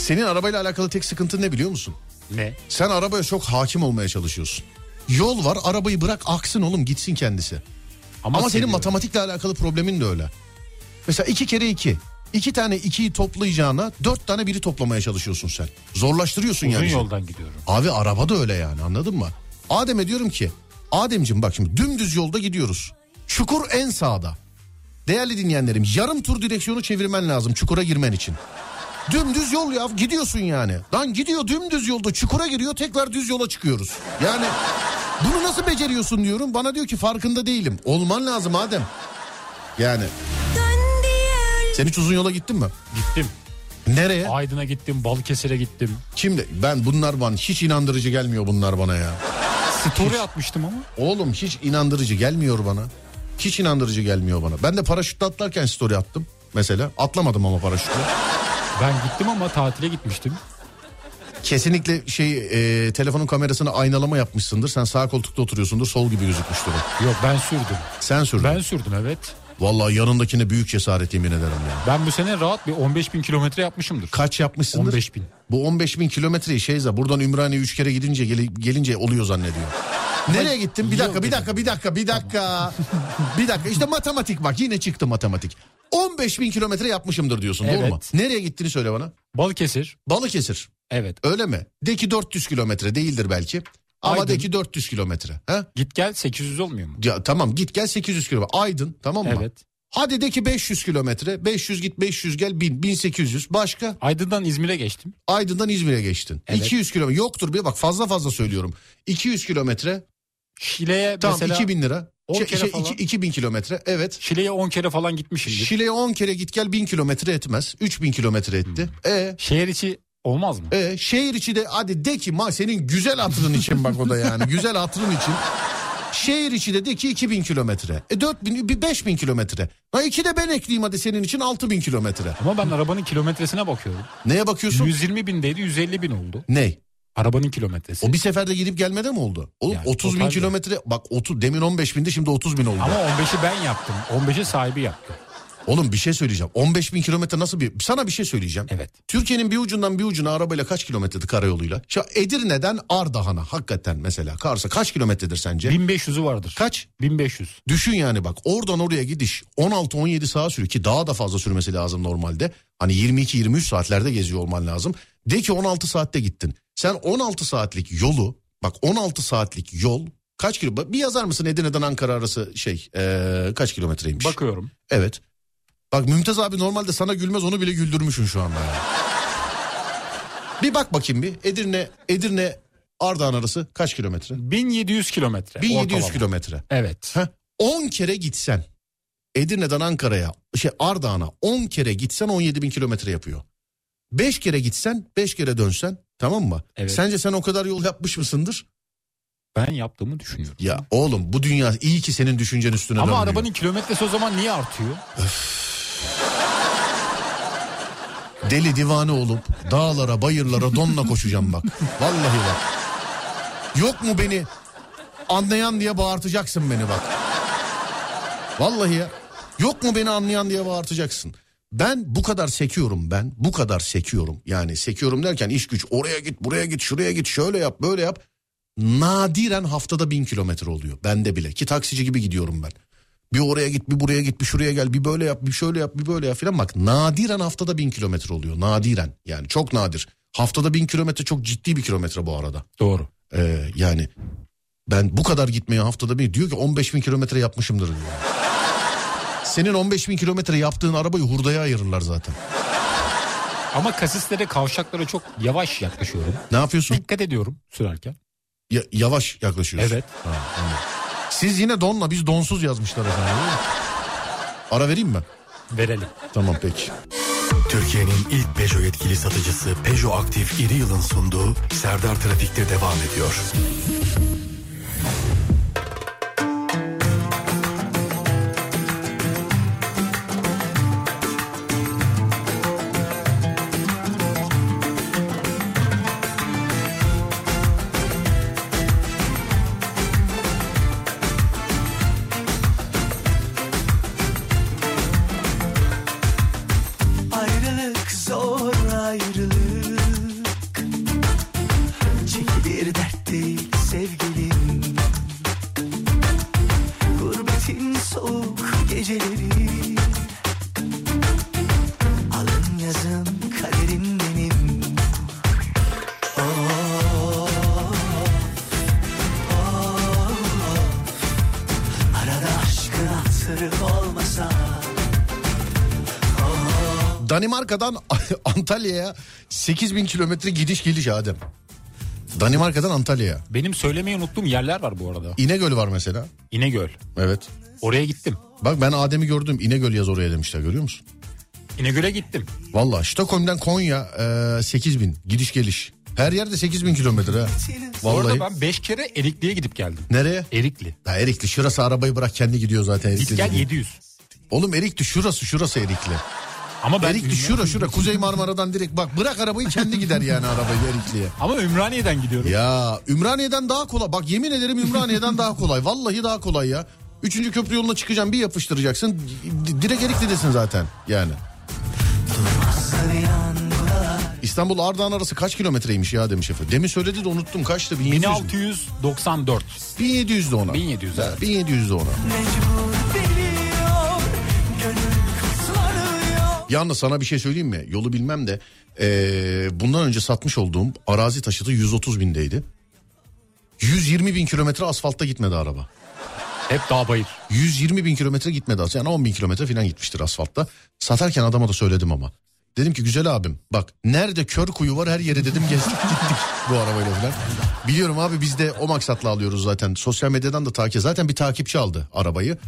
Senin arabayla alakalı tek sıkıntı ne biliyor musun? Ne? Sen arabaya çok hakim olmaya çalışıyorsun. Yol var arabayı bırak aksın oğlum gitsin kendisi. Ama, senin seviyorum. matematikle alakalı problemin de öyle. Mesela iki kere iki. İki tane ikiyi toplayacağına dört tane biri toplamaya çalışıyorsun sen. Zorlaştırıyorsun Uzun yani. işi. yoldan gidiyorum. Abi araba da öyle yani anladın mı? Adem'e diyorum ki Adem'cim bak şimdi dümdüz yolda gidiyoruz. Çukur en sağda. Değerli dinleyenlerim yarım tur direksiyonu çevirmen lazım çukura girmen için. Dümdüz yol ya gidiyorsun yani. Lan gidiyor dümdüz yolda çukura giriyor tekrar düz yola çıkıyoruz. Yani bunu nasıl beceriyorsun diyorum. Bana diyor ki farkında değilim. Olman lazım Adem. Yani sen hiç uzun yola gittin mi? Gittim. Nereye? Aydın'a gittim, Balıkesir'e gittim. Kimde? Ben bunlar bana hiç inandırıcı gelmiyor bunlar bana ya. Story atmıştım ama. Oğlum hiç inandırıcı gelmiyor bana. Hiç inandırıcı gelmiyor bana. Ben de paraşütle atlarken story attım mesela. Atlamadım ama paraşütle. Ben gittim ama tatile gitmiştim. Kesinlikle şey e, telefonun kamerasını aynalama yapmışsındır. Sen sağ koltukta oturuyorsundur sol gibi gözükmüştür o. Yok ben sürdüm. Sen sürdün. Ben sürdüm evet. Vallahi yanındakine büyük cesaret yemin ederim ya. Ben bu sene rahat bir 15 bin kilometre yapmışımdır. Kaç yapmışsındır? 15 bin. Bu 15 bin kilometreyi şeyza buradan Ümraniye 3 kere gidince geli- gelince oluyor zannediyor. Nereye gittin? Bir dakika, bir dakika, bir dakika, bir dakika. bir dakika. İşte matematik bak yine çıktı matematik. 15 bin kilometre yapmışımdır diyorsun doğru mu? Evet. Nereye gittiğini söyle bana. Balıkesir. Balıkesir. Evet. Öyle mi? De ki 400 kilometre değildir belki. Ama Aydın. de ki 400 kilometre. Ha? Git gel 800 olmuyor mu? Ya, tamam git gel 800 kilometre. Aydın tamam mı? Evet. Hadi de ki 500 kilometre. 500 git 500 gel 1000 1800. Başka? Aydın'dan İzmir'e geçtim. Aydın'dan İzmir'e geçtin. Evet. 200 kilometre. Yoktur bir bak fazla fazla söylüyorum. 200 kilometre. Şile'ye Tamam mesela 2000 lira. 10 Şey, kere şey, falan. iki- 2000 kilometre. Evet. Şile'ye 10 kere falan gitmişimdir. Şile'ye 10 kere git gel 1000 kilometre etmez. 3000 kilometre etti. Hmm. E Şehir içi olmaz mı? E, şehir içi de hadi de ki ma senin güzel hatırın için bak o da yani güzel hatırın için. Şehir içi de de ki 2000 kilometre. E 4000 bir 5000 kilometre. Ha iki de ben ekleyeyim hadi senin için 6000 kilometre. Ama ben arabanın kilometresine bakıyorum. Neye bakıyorsun? 120 bindeydi 150 bin oldu. Ne? Arabanın kilometresi. O bir seferde gidip gelmede mi oldu? Oğlum Yani 30 bin kilometre bak 30 demin 15 bindi şimdi 30 bin oldu. Ama 15'i ben yaptım. 15'i sahibi yaptı. Oğlum bir şey söyleyeceğim. 15 bin kilometre nasıl bir... Sana bir şey söyleyeceğim. Evet. Türkiye'nin bir ucundan bir ucuna arabayla kaç kilometredir karayoluyla? Şu Edirne'den Ardahan'a hakikaten mesela Kars'a kaç kilometredir sence? 1500'ü vardır. Kaç? 1500. Düşün yani bak oradan oraya gidiş 16-17 saat sürüyor ki daha da fazla sürmesi lazım normalde. Hani 22-23 saatlerde geziyor olman lazım. De ki 16 saatte gittin. Sen 16 saatlik yolu bak 16 saatlik yol kaç kilo? Bir yazar mısın Edirne'den Ankara arası şey ee, kaç kilometreymiş? Bakıyorum. Evet. Bak Mümtaz abi normalde sana gülmez onu bile güldürmüşsün şu anda. ya. bir bak bakayım bir Edirne Edirne Ardahan arası kaç kilometre? 1700 kilometre. 1700 ortalama. kilometre. Evet. Heh, 10 kere gitsen Edirne'den Ankara'ya şey Ardahan'a 10 kere gitsen 17 bin kilometre yapıyor. 5 kere gitsen 5 kere dönsen tamam mı? Evet. Sence sen o kadar yol yapmış mısındır? Ben yaptığımı düşünüyorum. Ya oğlum bu dünya iyi ki senin düşüncen üstüne Ama dönmüyor. arabanın kilometresi o zaman niye artıyor? Deli divane olup dağlara bayırlara donla koşacağım bak. Vallahi bak. Yok mu beni anlayan diye bağırtacaksın beni bak. Vallahi ya. Yok mu beni anlayan diye bağırtacaksın. Ben bu kadar sekiyorum ben. Bu kadar sekiyorum. Yani sekiyorum derken iş güç oraya git buraya git şuraya git şöyle yap böyle yap. Nadiren haftada bin kilometre oluyor. Bende bile ki taksici gibi gidiyorum ben. Bir oraya git bir buraya git bir şuraya gel bir böyle yap bir şöyle yap bir böyle yap filan bak nadiren haftada bin kilometre oluyor nadiren yani çok nadir. Haftada bin kilometre çok ciddi bir kilometre bu arada. Doğru. Ee, yani ben bu kadar gitmeye haftada bir diyor ki 15 bin kilometre yapmışımdır diyor. Senin 15 bin kilometre yaptığın arabayı hurdaya ayırırlar zaten. Ama kasislere kavşaklara çok yavaş yaklaşıyorum. Ne yapıyorsun? Dikkat ediyorum sürerken. Ya- yavaş yaklaşıyorsun. Evet. Ha, anladım. Siz yine donla biz donsuz yazmışlar efendim. Ara vereyim mi? Verelim. Tamam peki. Türkiye'nin ilk Peugeot yetkili satıcısı Peugeot Aktif İri Yıl'ın sunduğu Serdar Trafik'te devam ediyor. Danimarka'dan Antalya'ya 8000 kilometre gidiş geliş Adem. Danimarka'dan Antalya'ya. Benim söylemeyi unuttuğum yerler var bu arada. İnegöl var mesela. İnegöl. Evet. Oraya gittim. Bak ben Adem'i gördüm. İnegöl yaz oraya demişler görüyor musun? İnegöl'e gittim. Valla Stockholm'dan Konya e, 8000 gidiş geliş. Her yerde 8000 kilometre ha. Vallahi. Orada ben 5 kere Erikli'ye gidip geldim. Nereye? Erikli. Ya Erikli şurası arabayı bırak kendi gidiyor zaten. Git Erikli gel dediğin. 700. Oğlum Erikli şurası şurası Erikli. Ama ben Erikli şura şura Kuzey Marmara'dan direkt bak bırak arabayı kendi gider yani arabayı Erikli'ye. Ama Ümraniye'den gidiyorum. Ya Ümraniye'den daha kolay. Bak yemin ederim Ümraniye'den daha kolay. Vallahi daha kolay ya. Üçüncü köprü yoluna çıkacaksın bir yapıştıracaksın. Direkt Erikli'desin zaten yani. İstanbul Ardahan arası kaç kilometreymiş ya demiş efendim. Demin söyledi de unuttum kaçtı? 1700 mü? 1694. 1700 de ona. 1700 Ha, evet. 1700 de ona. Mecbur Yalnız sana bir şey söyleyeyim mi? Yolu bilmem de eee, bundan önce satmış olduğum arazi taşıtı 130 bindeydi. 120 bin kilometre asfaltta gitmedi araba. Hep dağ bayır. 120 bin kilometre gitmedi aslında. Yani 10 bin kilometre falan gitmiştir asfaltta. Satarken adama da söyledim ama. Dedim ki güzel abim bak nerede kör kuyu var her yere dedim gezdik gittik bu arabayla falan. Biliyorum abi biz de o maksatla alıyoruz zaten. Sosyal medyadan da takip. Zaten bir takipçi aldı arabayı.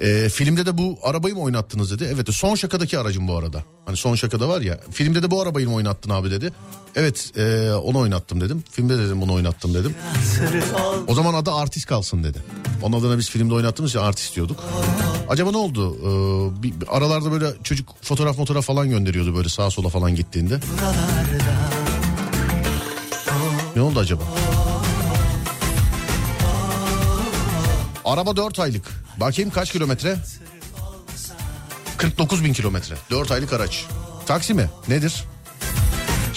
Ee, filmde de bu arabayı mı oynattınız dedi. Evet son şakadaki aracım bu arada. Hani son şakada var ya. Filmde de bu arabayı mı oynattın abi dedi. Evet e, onu oynattım dedim. Filmde dedim bunu oynattım dedim. O zaman adı artist kalsın dedi. Onun adına biz filmde oynattığımız için artist diyorduk. Acaba ne oldu? Ee, bir, bir aralarda böyle çocuk fotoğraf fotoğraf falan gönderiyordu böyle sağa sola falan gittiğinde. Ne oldu acaba? Araba 4 aylık. Bakayım kaç kilometre? 49 bin kilometre. 4 aylık araç. Taksi mi? Nedir?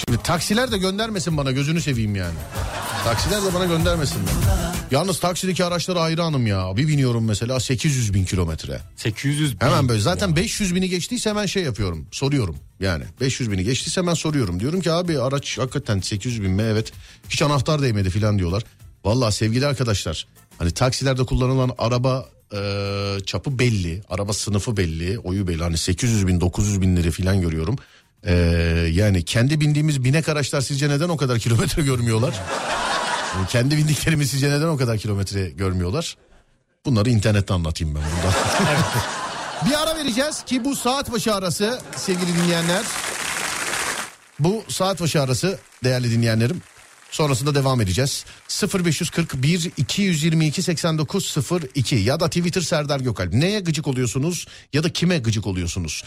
Şimdi taksiler de göndermesin bana gözünü seveyim yani. Taksiler de bana göndermesinler. Yalnız taksideki araçlara hayranım ya. Bir biniyorum mesela 800 bin kilometre. 800 bin. Hemen böyle zaten 500 bini geçtiyse hemen şey yapıyorum soruyorum yani 500 bini geçtiyse hemen soruyorum diyorum ki abi araç hakikaten 800 bin mi evet hiç anahtar değmedi filan diyorlar. Vallahi sevgili arkadaşlar hani taksilerde kullanılan araba e, çapı belli araba sınıfı belli oyu belli hani 800 bin 900 binleri filan görüyorum. E, yani kendi bindiğimiz binek araçlar sizce neden o kadar kilometre görmüyorlar? Yani kendi bindiklerimiz sizce neden o kadar kilometre görmüyorlar? Bunları internette anlatayım ben burada. Bir ara vereceğiz ki bu saat başı arası sevgili dinleyenler. Bu saat başı arası değerli dinleyenlerim. Sonrasında devam edeceğiz. 0541 222 8902 ya da Twitter Serdar Gökalp. Neye gıcık oluyorsunuz ya da kime gıcık oluyorsunuz?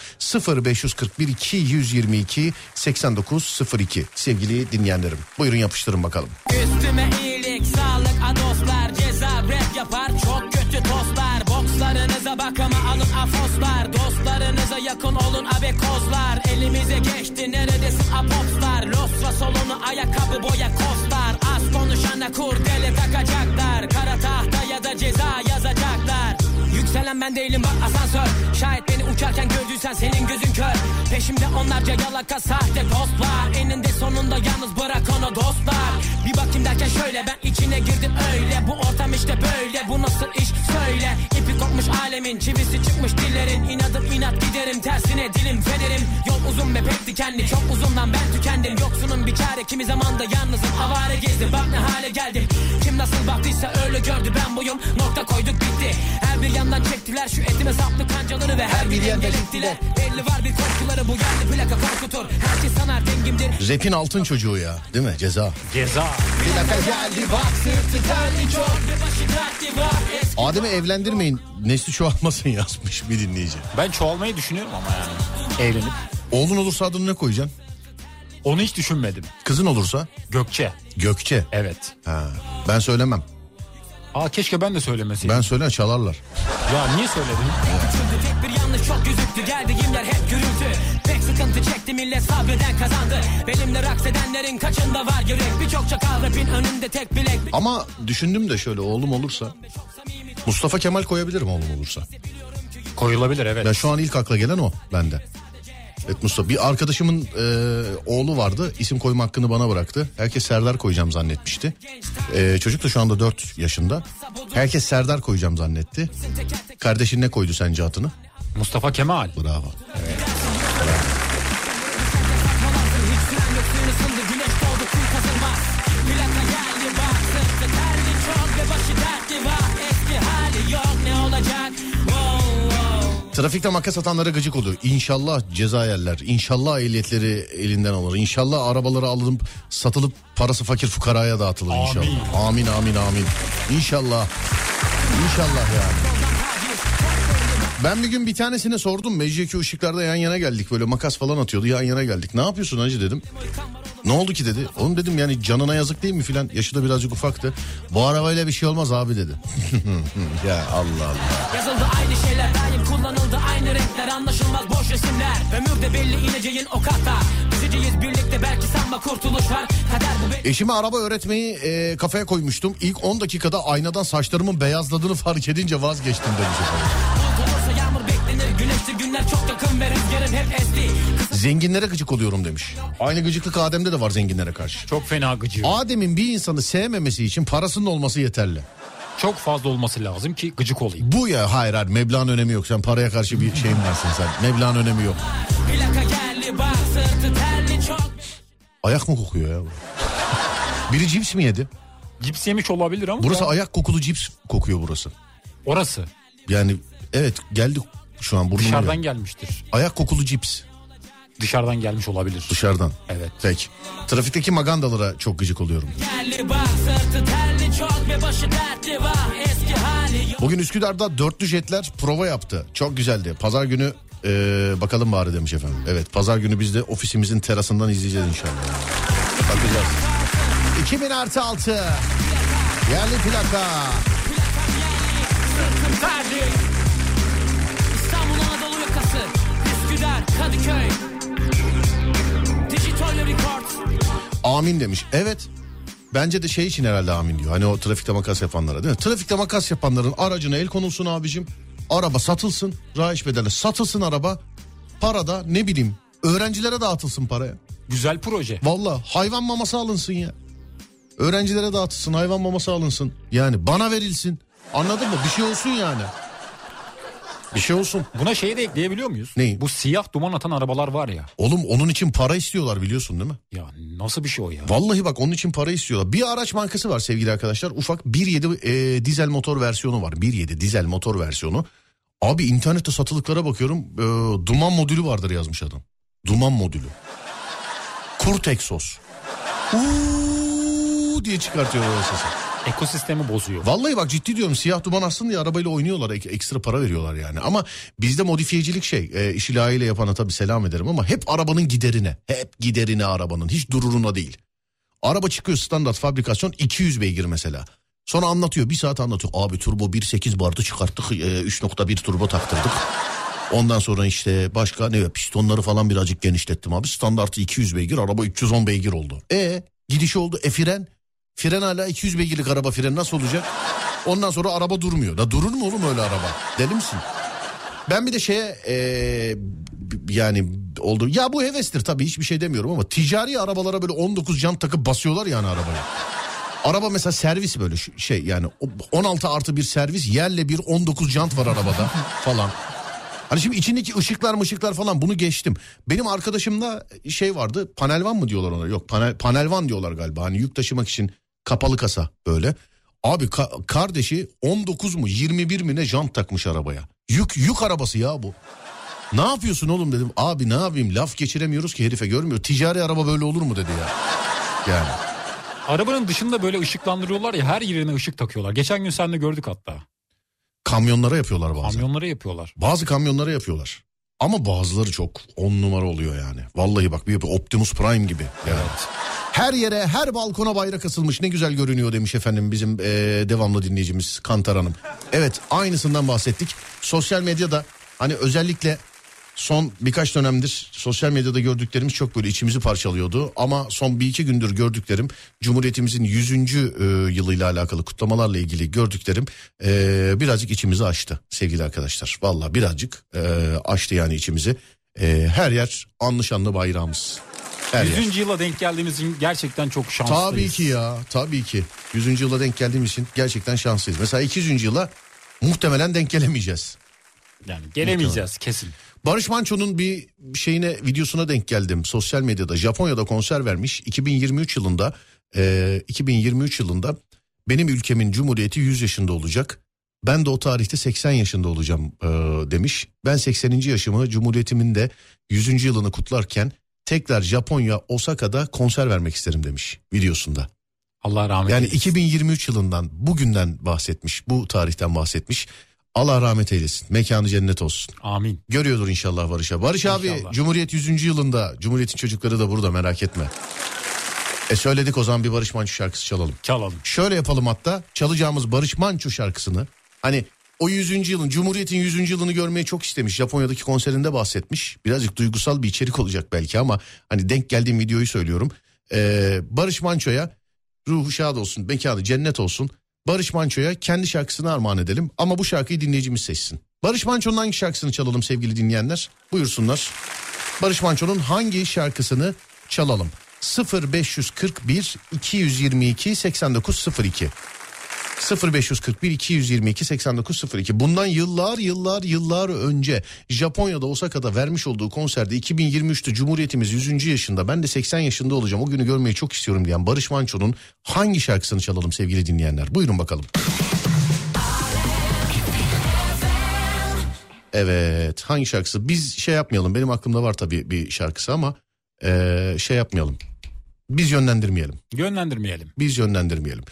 0541 222 8902 sevgili dinleyenlerim. Buyurun yapıştırın bakalım. Üstüme iyilik, sağlık, adoslar Ceza rap yapar, çok kötü tostlar Bokslarınıza bak ama alın afoslar yakın olun abekozlar Elimize geçti neredesin apopslar? Losra solunu ayakkabı boya kostar Az konuşana kurdele takacaklar. Kara tahta ya da ceza yazacaklar. Yükselen ben değilim bak asansör. Şayet beni uçarken gördüysen senin gözün kör. Peşimde onlarca yalaka sahte dost var Eninde sonunda yalnız bırak onu dostlar. Bir bakayım derken şöyle ben içine girdim öyle. Bu ortam işte böyle bu nasıl iş söyle. İpi kopmuş alemin çivisi çıkmış dillerin. İnadım inat giderim tersine dilim fenerim. Yol uzun ve pek dikenli çok uzundan ben tükendim. Yoksunun bir çare kimi zamanda yalnızım. Avare gezdim Bak ne hale geldi. Kim nasıl baktıysa öyle gördü ben buyum. Nokta koyduk bitti. Her bir yandan çektiler şu etime saplı kancaları Ve her bir yerde gittiler Belli var bir korkuları bu yerli plaka korkutur Her şey sanar dengimdir Rap'in altın çocuğu ya değil mi ceza? Ceza. Plaka geldi bak sırtı terli çok Ve başı dertli var eski Adem'i evlendirmeyin nesli çoğalmasın yazmış bir dinleyici. Ben çoğalmayı düşünüyorum ama yani. Evlenip. Oğlun olursa adını ne koyacaksın? Onu hiç düşünmedim. Kızın olursa Gökçe. Gökçe. Evet. Ha, ben söylemem. Aa keşke ben de söylemeseydim. Ben söyle çalarlar. Ya niye söyledin? Tek bir yanlış çok gözüktü Geldiğim yer hep gürültü Pek sıkıntı çekti millet sabreden kazandı Benimle raks edenlerin kaçında var yürek Birçok çakal rapin önünde tek bilek Ama düşündüm de şöyle oğlum olursa Mustafa Kemal koyabilirim oğlum olursa. Koyulabilir evet. Ya şu an ilk akla gelen o bende. Evet Mustafa bir arkadaşımın e, oğlu vardı isim koyma hakkını bana bıraktı. Herkes Serdar koyacağım zannetmişti. E, çocuk da şu anda 4 yaşında. Herkes Serdar koyacağım zannetti. Kardeşin ne koydu sence adını? Mustafa Kemal. Bravo. Trafikte makas atanlara gıcık oluyor. İnşallah ceza yerler. İnşallah ehliyetleri elinden alır. İnşallah arabaları alınıp satılıp parası fakir fukaraya dağıtılır Amin. inşallah. Amin amin amin. İnşallah. İnşallah yani. Ben bir gün bir tanesine sordum. Mecliki ışıklarda yan yana geldik. Böyle makas falan atıyordu. Yan yana geldik. Ne yapıyorsun hacı dedim. Ne oldu ki dedi. Oğlum dedim yani canına yazık değil mi filan. Yaşı da birazcık ufaktı. Bu arabayla bir şey olmaz abi dedi. ya Allah Allah. Yazıldı aynı şeyler daim kullanıldı aynı renkler anlaşılmaz boş resimler Ömürde belli ineceğin o kata Üzeceğiz birlikte belki sanma kurtuluş var Kader bu Eşime araba öğretmeyi e, kafaya koymuştum. İlk 10 dakikada aynadan saçlarımın beyazladığını fark edince vazgeçtim demiş efendim. Güneşli günler çok yakın ve rüzgarın hep esti Zenginlere gıcık oluyorum demiş. Aynı gıcıklık Adem'de de var zenginlere karşı. Çok fena gıcıyor. Adem'in bir insanı sevmemesi için parasının olması yeterli. Çok fazla olması lazım ki gıcık olayım. Bu ya hayır hayır meblağın önemi yok. Sen paraya karşı bir şeyin varsın sen. Meblağın önemi yok. Plaka geldi bak sırtı terli çok Ayak mı kokuyor ya? bu? Biri cips mi yedi? Cips yemiş olabilir ama Burası ayak kokulu cips kokuyor burası. orası Yani evet geldi şu an burnuma. dışarıdan geldi. gelmiştir. Ayak kokulu cips Dışarıdan gelmiş olabilir. dışarıdan. Evet. Peki. Trafikteki magandalara çok gıcık oluyorum. geldi bak sırtı terli çok ve başı dertli var Eski hali yok Bugün Üsküdar'da dörtlü jetler prova yaptı. Çok güzeldi. Pazar günü e, bakalım bari demiş efendim. Evet pazar günü biz de ofisimizin terasından izleyeceğiz inşallah. Bakacağız. 2000 artı 6. Yerli plaka. Ferdi İstanbul Üsküdar Kadıköy Dijital Records Amin demiş. Evet. Bence de şey için herhalde amin diyor. Hani o trafikte makas yapanlara değil mi? Trafikte makas yapanların aracına el konulsun abicim. Araba satılsın. Rahiç bedeli satılsın araba. Para da ne bileyim öğrencilere dağıtılsın paraya. Güzel proje. Valla hayvan maması alınsın ya. Öğrencilere dağıtılsın hayvan maması alınsın. Yani bana verilsin. Anladın mı? Bir şey olsun yani. Bir şey olsun. Buna şeyi de ekleyebiliyor muyuz? Neyi? Bu siyah duman atan arabalar var ya. Oğlum onun için para istiyorlar biliyorsun değil mi? Ya nasıl bir şey o ya? Vallahi bak onun için para istiyorlar. Bir araç markası var sevgili arkadaşlar. Ufak 1.7 e, dizel motor versiyonu var. 1.7 dizel motor versiyonu. Abi internette satılıklara bakıyorum. e, duman modülü vardır yazmış adam. Duman modülü. Kurt egzoz. Uuu diye çıkartıyor o sesi. Ekosistemi bozuyor. Vallahi bak ciddi diyorum siyah duman aslında diye arabayla oynuyorlar ek- ekstra para veriyorlar yani. Ama bizde modifiyecilik şey e, işi layığıyla yapana tabii selam ederim ama hep arabanın giderine. Hep giderine arabanın hiç dururuna değil. Araba çıkıyor standart fabrikasyon 200 beygir mesela. Sonra anlatıyor bir saat anlatıyor. Abi turbo 1.8 bardı çıkarttık e, 3.1 turbo taktırdık. Ondan sonra işte başka ne pistonları falan birazcık genişlettim abi. Standartı 200 beygir araba 310 beygir oldu. E gidiş oldu e fren Fren hala 200 beygirlik araba fren nasıl olacak? Ondan sonra araba durmuyor. Da durur mu oğlum öyle araba? Deli misin? Ben bir de şeye eee, yani oldu. Ya bu hevestir tabii hiçbir şey demiyorum ama ticari arabalara böyle 19 jant takıp basıyorlar yani arabaya. Araba mesela servis böyle şey yani o 16 artı bir servis yerle bir 19 jant var arabada falan. Hani şimdi içindeki ışıklar mışıklar falan bunu geçtim. Benim arkadaşımda şey vardı panelvan mı diyorlar ona yok panel, panelvan diyorlar galiba. Hani yük taşımak için kapalı kasa böyle. Abi ka- kardeşi 19 mu 21 mi ne jant takmış arabaya. Yük yük arabası ya bu. Ne yapıyorsun oğlum dedim. Abi ne yapayım laf geçiremiyoruz ki herife görmüyor. Ticari araba böyle olur mu dedi ya. Yani. Arabanın dışında böyle ışıklandırıyorlar ya her yerine ışık takıyorlar. Geçen gün seninle gördük hatta. Kamyonlara yapıyorlar bazen. Kamyonlara yapıyorlar. Bazı kamyonlara yapıyorlar. Ama bazıları çok on numara oluyor yani. Vallahi bak bir Optimus Prime gibi. Evet. Her yere her balkona bayrak asılmış ne güzel görünüyor demiş efendim bizim eee, devamlı dinleyicimiz Kantar Hanım. Evet aynısından bahsettik. Sosyal medyada hani özellikle Son birkaç dönemdir sosyal medyada gördüklerimiz çok böyle içimizi parçalıyordu. Ama son bir iki gündür gördüklerim Cumhuriyetimizin 100. e, yılıyla alakalı kutlamalarla ilgili gördüklerim e, birazcık içimizi açtı sevgili arkadaşlar. Valla birazcık e, açtı yani içimizi. E, her yer anlı şanlı bayrağımız. Her yer. 100. yıla denk geldiğimiz için gerçekten çok şanslıyız. Tabii ki ya tabii ki. 100. yıla denk geldiğimiz için gerçekten şanslıyız. Mesela 200. yıla muhtemelen denk gelemeyeceğiz. Yani gelemeyeceğiz kesin. Barış Manço'nun bir şeyine videosuna denk geldim sosyal medyada. Japonya'da konser vermiş 2023 yılında. e, 2023 yılında benim ülkemin cumhuriyeti 100 yaşında olacak. Ben de o tarihte 80 yaşında olacağım e, demiş. Ben 80. yaşımı cumhuriyetimin de 100. yılını kutlarken tekrar Japonya Osaka'da konser vermek isterim demiş videosunda. Allah rahmet Yani eylesin. 2023 yılından bugünden bahsetmiş bu tarihten bahsetmiş. Allah rahmet eylesin mekanı cennet olsun. Amin. Görüyordur inşallah Barış abi. Barış abi İnşallah. Cumhuriyet 100. yılında Cumhuriyet'in çocukları da burada merak etme. E söyledik o zaman bir Barış Manço şarkısı çalalım. Çalalım. Şöyle yapalım hatta çalacağımız Barış Manço şarkısını hani o 100. yılın Cumhuriyet'in 100. yılını görmeyi çok istemiş. Japonya'daki konserinde bahsetmiş. Birazcık duygusal bir içerik olacak belki ama hani denk geldiğim videoyu söylüyorum. Ee, Barış Manço'ya ruhu şad olsun, mekanı cennet olsun. Barış Manço'ya kendi şarkısını armağan edelim ama bu şarkıyı dinleyicimiz seçsin. Barış Manço'nun hangi şarkısını çalalım sevgili dinleyenler? Buyursunlar. Barış Manço'nun hangi şarkısını çalalım? 0541 222 8902 0541 222 8902 bundan yıllar yıllar yıllar önce Japonya'da Osaka'da vermiş olduğu konserde 2023'te Cumhuriyetimiz 100. yaşında ben de 80 yaşında olacağım o günü görmeyi çok istiyorum diyen Barış Manço'nun hangi şarkısını çalalım sevgili dinleyenler buyurun bakalım. Evet hangi şarkısı biz şey yapmayalım benim aklımda var tabii bir şarkısı ama eee, şey yapmayalım biz yönlendirmeyelim Yönlendirmeyelim. biz yönlendirmeyelim.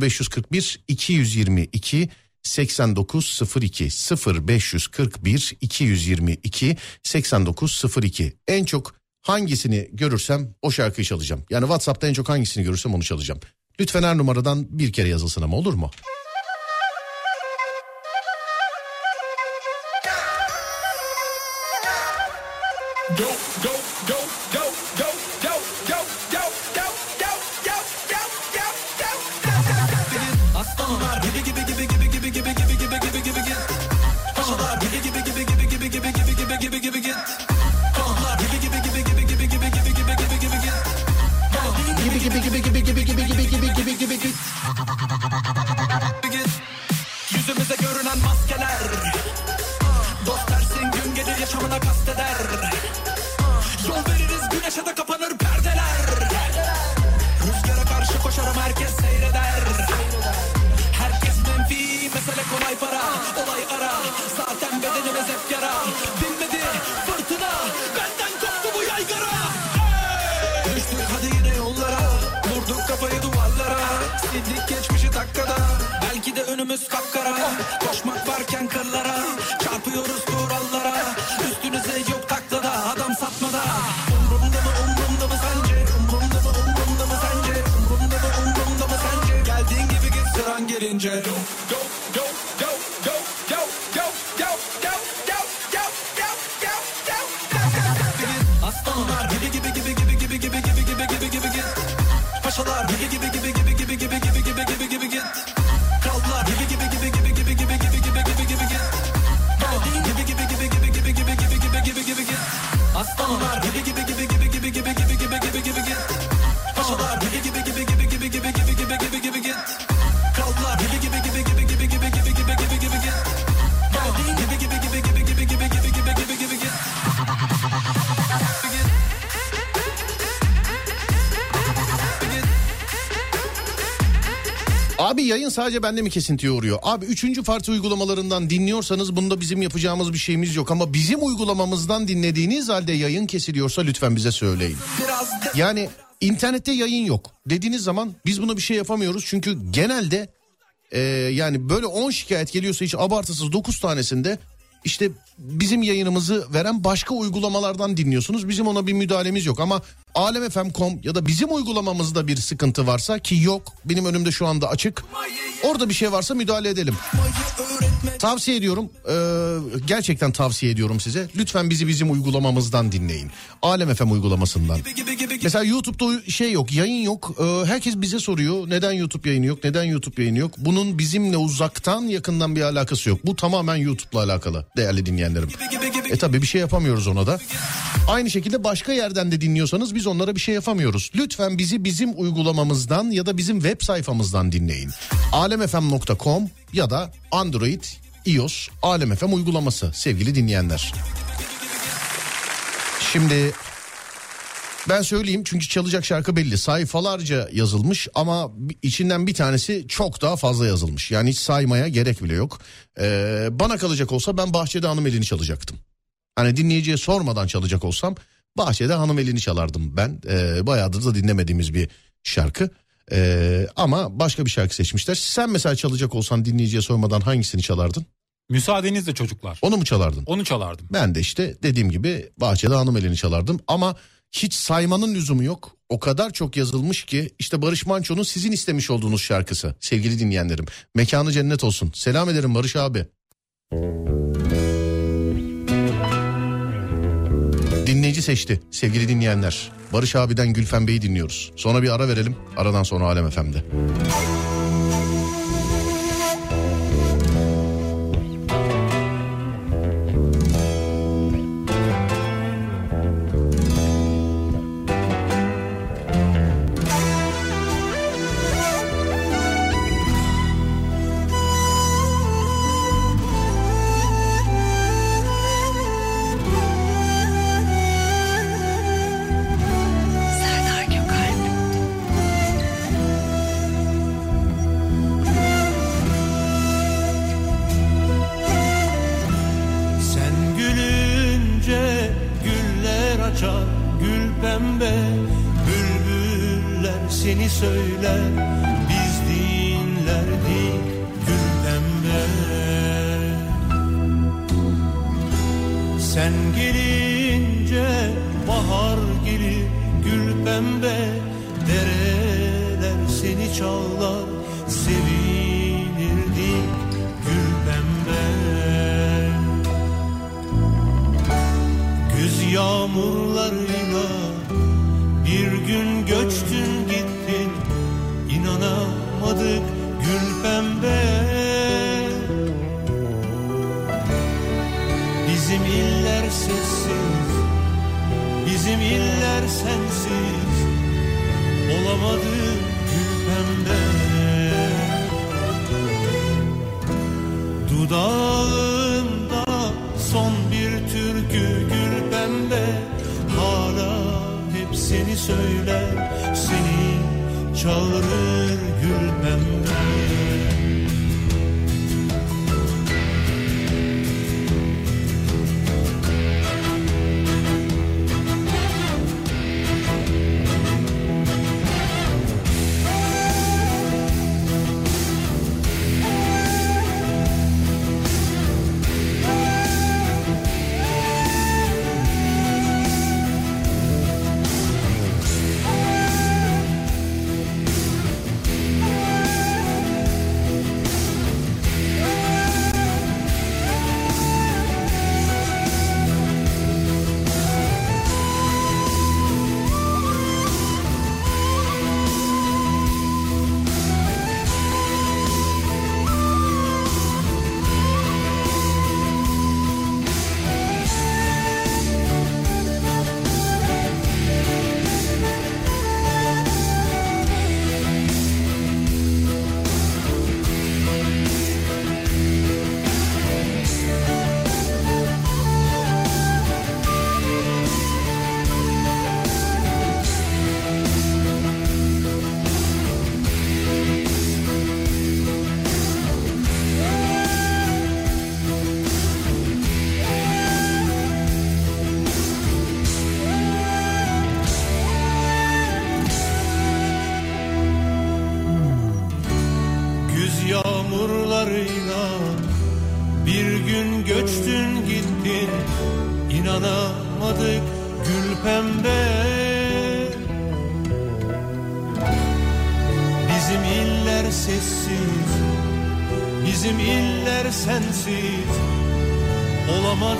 0541 222 8902 0541 222 8902 en çok hangisini görürsem o şarkıyı çalacağım. Yani WhatsApp'ta en çok hangisini görürsem onu çalacağım. Lütfen her numaradan bir kere yazılsın ama olur mu? give it, give it. Yayın sadece bende mi kesintiye uğruyor? Abi üçüncü parti uygulamalarından dinliyorsanız bunda bizim yapacağımız bir şeyimiz yok. Ama bizim uygulamamızdan dinlediğiniz halde yayın kesiliyorsa lütfen bize söyleyin. Yani internette yayın yok dediğiniz zaman biz buna bir şey yapamıyoruz. Çünkü genelde e, yani böyle 10 şikayet geliyorsa hiç abartısız 9 tanesinde işte bizim yayınımızı veren başka uygulamalardan dinliyorsunuz. Bizim ona bir müdahalemiz yok ama alemfm.com ya da bizim uygulamamızda bir sıkıntı varsa ki yok benim önümde şu anda açık. Orada bir şey varsa müdahale edelim. Tavsiye ediyorum. ee, gerçekten tavsiye ediyorum size. Lütfen bizi bizim uygulamamızdan dinleyin. Alem FM uygulamasından. Mesela YouTube'da şey yok, yayın yok. Ee, herkes bize soruyor. Neden YouTube yayını yok? Neden YouTube yayını yok? Bunun bizimle uzaktan yakından bir alakası yok. Bu tamamen YouTube'la alakalı değerli dinleyenlerim. E tabi bir şey yapamıyoruz ona da. Aynı şekilde başka yerden de dinliyorsanız biz onlara bir şey yapamıyoruz. Lütfen bizi bizim uygulamamızdan ya da bizim web sayfamızdan dinleyin. alemfm.com ya da Android, iOS, Alem FM uygulaması sevgili dinleyenler. Şimdi ben söyleyeyim çünkü çalacak şarkı belli. Sayfalarca yazılmış ama içinden bir tanesi çok daha fazla yazılmış. Yani hiç saymaya gerek bile yok. Ee, bana kalacak olsa ben Bahçede Hanım elini çalacaktım. Hani dinleyiciye sormadan çalacak olsam Bahçede Hanım elini çalardım ben. Ee, bayağıdır da dinlemediğimiz bir şarkı. Ee, ama başka bir şarkı seçmişler. Sen mesela çalacak olsan dinleyiciye sormadan hangisini çalardın? Müsaadenizle çocuklar. Onu mu çalardın? Onu çalardım. Ben de işte dediğim gibi Bahçede Hanım elini çalardım ama hiç saymanın lüzumu yok. O kadar çok yazılmış ki işte Barış Manço'nun sizin istemiş olduğunuz şarkısı sevgili dinleyenlerim. Mekanı cennet olsun. Selam ederim Barış abi. Dinleyici seçti sevgili dinleyenler. Barış abiden Gülfen Bey'i dinliyoruz. Sonra bir ara verelim. Aradan sonra Alem FM'de. Dudağında son bir türkü gül pembe Hala hep seni söyler Seni çağırır gül pembe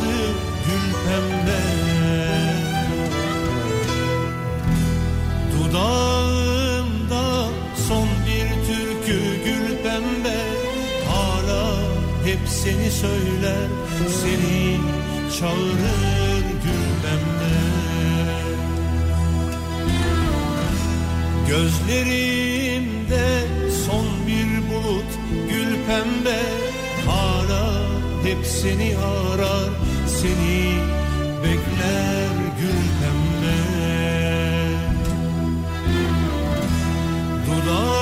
Olamadı gül pembe. Dudağımda son bir türkü gül pembe. Hala hep seni söyler Seni çağırır gül pembe. Gözlerimde son bir bulut gül pembe. Hala hep seni arar seni bekler gül pembe Dudağımda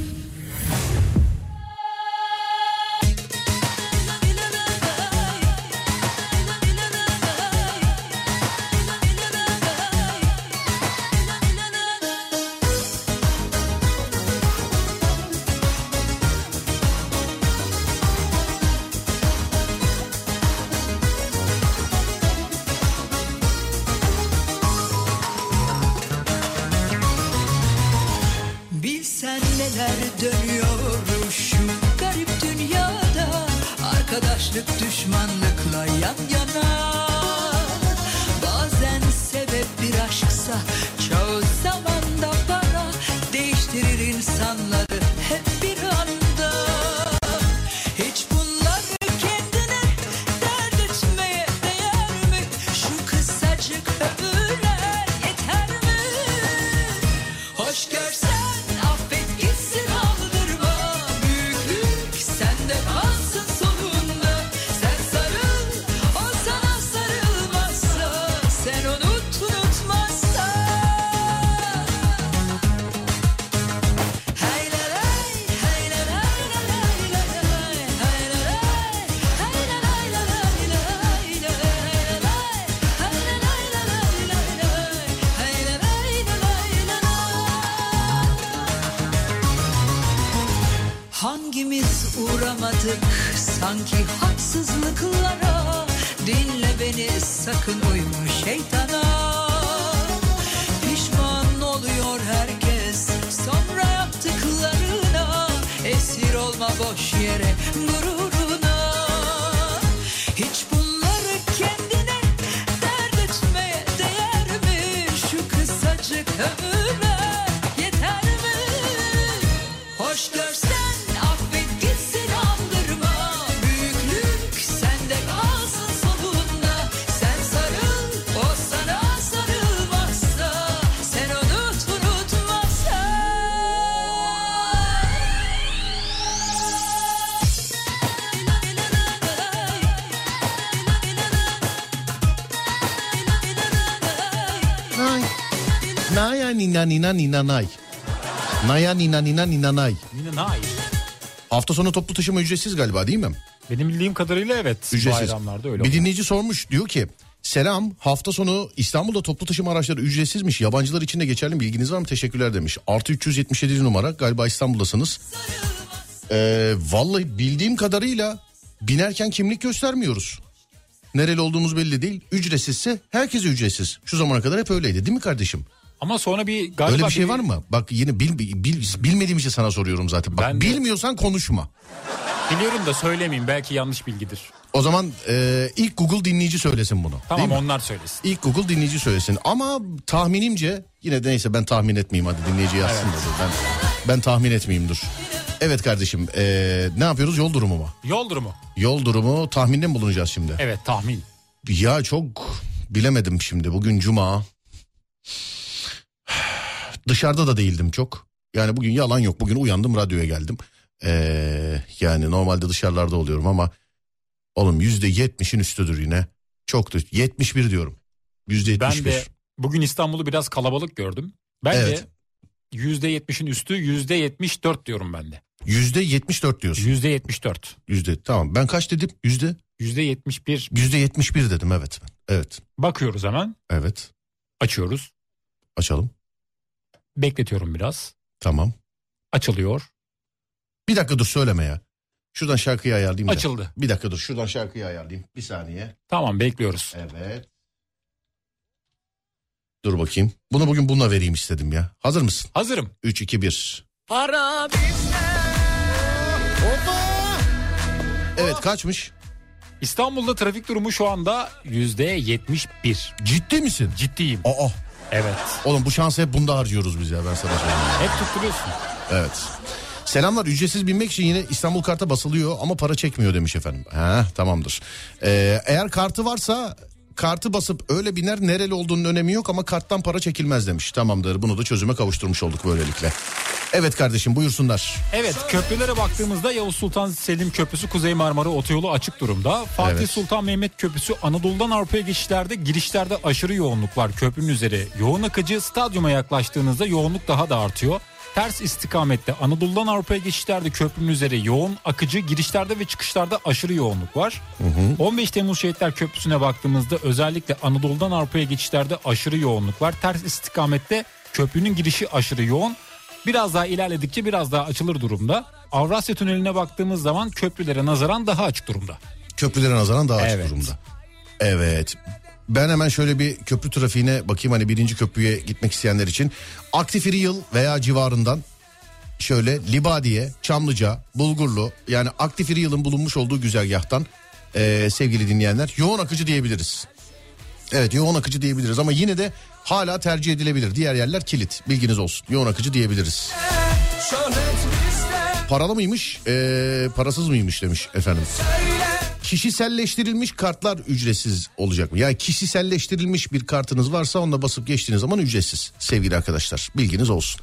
Nina nina nina nay. Naya nina nina nina nay. Yine nay. Hafta sonu toplu taşıma ücretsiz galiba değil mi? Benim bildiğim kadarıyla evet. Ücretsiz. Bayramlarda öyle Bir dinleyici sormuş diyor ki selam hafta sonu İstanbul'da toplu taşıma araçları ücretsizmiş. Yabancılar için de geçerli mi? bilginiz var mı? Teşekkürler demiş. Artı 377 numara galiba İstanbul'dasınız. Ee, vallahi bildiğim kadarıyla binerken kimlik göstermiyoruz. Nereli olduğumuz belli değil. Ücretsizse herkese ücretsiz. Şu zamana kadar hep öyleydi değil mi kardeşim? Ama sonra bir galiba Öyle bir şey bir- var mı? Bak yine bil, bil- bilmediğim için sana soruyorum zaten. Bak Ben de- bilmiyorsan konuşma. Biliyorum da söylemeyeyim belki yanlış bilgidir. O zaman e, ilk Google dinleyici söylesin bunu. Tamam onlar söylesin. İlk Google dinleyici söylesin. Ama tahminimce yine de neyse ben tahmin etmeyeyim hadi dinleyici yazsın da dur. Ben, ben tahmin etmeyeyim dur. Evet kardeşim e, ne yapıyoruz yol durumu mu? Yol durumu. Yol durumu tahminde mi bulunacağız şimdi? Evet tahmin. Ya çok bilemedim şimdi bugün cuma. Dışarıda da değildim çok. Yani bugün yalan yok. Bugün uyandım radyoya geldim. Ee, yani normalde dışarılarda oluyorum ama oğlum yüzde yetmişin üstüdür yine. Çoktur. 71 diyorum. Yüzde Ben yetmiş bir. de bugün İstanbul'u biraz kalabalık gördüm. Bence Evet. %70'in üstü %74 diyorum ben de. Yüzde yetmiş dört diyorsun. %74. Yüzde tamam ben kaç dedim? Yüzde 71 yüzde yetmiş bir dedim evet. Evet bakıyoruz hemen. evet Açıyoruz. açalım Bekletiyorum biraz. tamam. Açılıyor. Bir dakika dur söyleme ya. Şuradan şarkıyı ayarlayayım. Açıldı. Bir dakika dur şuradan şarkıyı ayarlayayım. Bir saniye. Tamam bekliyoruz. Evet. Dur bakayım. Bunu bugün bununla vereyim istedim ya. Hazır mısın? Hazırım. 3, 2, 1. Para bizde. Evet kaçmış? İstanbul'da trafik durumu şu anda %71. Ciddi misin? Ciddiyim. Aa. Evet. Oğlum bu şansı hep bunda harcıyoruz biz ya ben sana söyleyeyim. Hep tutturuyorsun. Evet. Selamlar ücretsiz binmek için yine İstanbul karta basılıyor ama para çekmiyor demiş efendim. Ha tamamdır. Ee, eğer kartı varsa kartı basıp öyle biner nereli olduğunun önemi yok ama karttan para çekilmez demiş. Tamamdır bunu da çözüme kavuşturmuş olduk böylelikle. Evet kardeşim buyursunlar. Evet köprülere baktığımızda Yavuz Sultan Selim Köprüsü Kuzey Marmara Otoyolu açık durumda. Fatih Evet. Sultan Mehmet Köprüsü Anadolu'dan Avrupa'ya geçişlerde girişlerde aşırı yoğunluk var. Köprünün üzeri yoğun akıcı stadyuma yaklaştığınızda yoğunluk daha da artıyor. Ters istikamette Anadolu'dan Avrupa'ya geçişlerde köprünün üzeri yoğun akıcı girişlerde ve çıkışlarda aşırı yoğunluk var. 15 Temmuz Şehitler Köprüsü'ne baktığımızda özellikle Anadolu'dan Avrupa'ya geçişlerde aşırı yoğunluk var. Ters istikamette köprünün girişi aşırı yoğun. Biraz daha ilerledikçe biraz daha açılır durumda. Avrasya Tüneli'ne baktığımız zaman köprülere nazaran daha açık durumda. Köprülere nazaran daha açık Evet. durumda. Evet. Ben hemen şöyle bir köprü trafiğine bakayım hani birinci köprüye gitmek isteyenler için. Aktif yıl veya civarından şöyle Libadiye, Çamlıca, Bulgurlu yani aktif yılın bulunmuş olduğu güzergahtan eee, sevgili dinleyenler yoğun akıcı diyebiliriz. Evet yoğun akıcı diyebiliriz ama yine de hala tercih edilebilir. Diğer yerler kilit bilginiz olsun yoğun akıcı diyebiliriz. Paralı mıymış eee, parasız mıymış demiş efendim. Kişiselleştirilmiş kartlar ücretsiz olacak mı? Yani kişiselleştirilmiş bir kartınız varsa onunla basıp geçtiğiniz zaman ücretsiz sevgili arkadaşlar. Bilginiz olsun.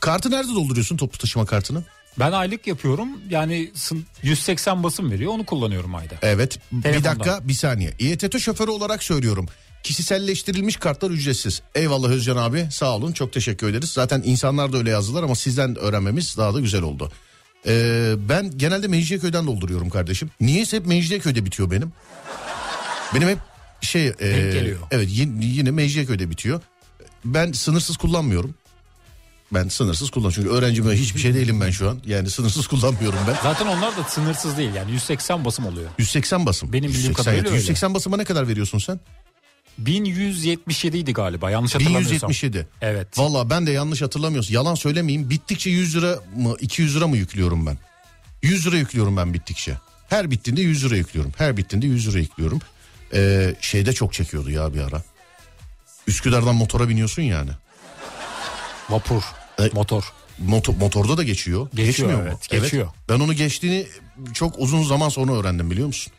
Kartı nerede dolduruyorsun toplu taşıma kartını? Ben aylık yapıyorum yani sın- 180 basım veriyor onu kullanıyorum ayda. Evet bir Telefondan. dakika bir saniye. İETT şoförü olarak söylüyorum. Kişiselleştirilmiş kartlar ücretsiz. Eyvallah Özcan abi sağ olun çok teşekkür ederiz. Zaten insanlar da öyle yazdılar ama sizden öğrenmemiz daha da güzel oldu. Ee, ben genelde Mecidiyeköy'den dolduruyorum kardeşim. Niyeyse hep Mecidiyeköy'de bitiyor benim. Benim hep şey... e, geliyor. evet yine, yine Mecidiyeköy'de bitiyor. Ben sınırsız kullanmıyorum. Ben sınırsız kullan çünkü öğrencim hiçbir şey değilim ben şu an. Yani sınırsız kullanmıyorum ben. Zaten onlar da sınırsız değil yani 180 basım oluyor. 180 basım. Benim bildiğim 180, kadarıyla öyle. 180 basıma ne kadar veriyorsun sen? 1177 idi galiba yanlış hatırlamıyorsam. 1177. Evet. Valla ben de yanlış hatırlamıyorsun. Yalan söylemeyeyim. Bittikçe 100 lira mı 200 lira mı yüklüyorum ben? 100 lira yüklüyorum ben bittikçe. Her bittiğinde 100 lira yüklüyorum. Her bittiğinde 100 lira yüklüyorum. Ee, şeyde çok çekiyordu ya bir ara. Üsküdar'dan motora biniyorsun yani. Vapur, E, motor. Moto, motorda da geçiyor. Geçiyor, Geçmiyor evet, mu? geçiyor. Ben onu geçtiğini çok uzun zaman sonra öğrendim biliyor musun?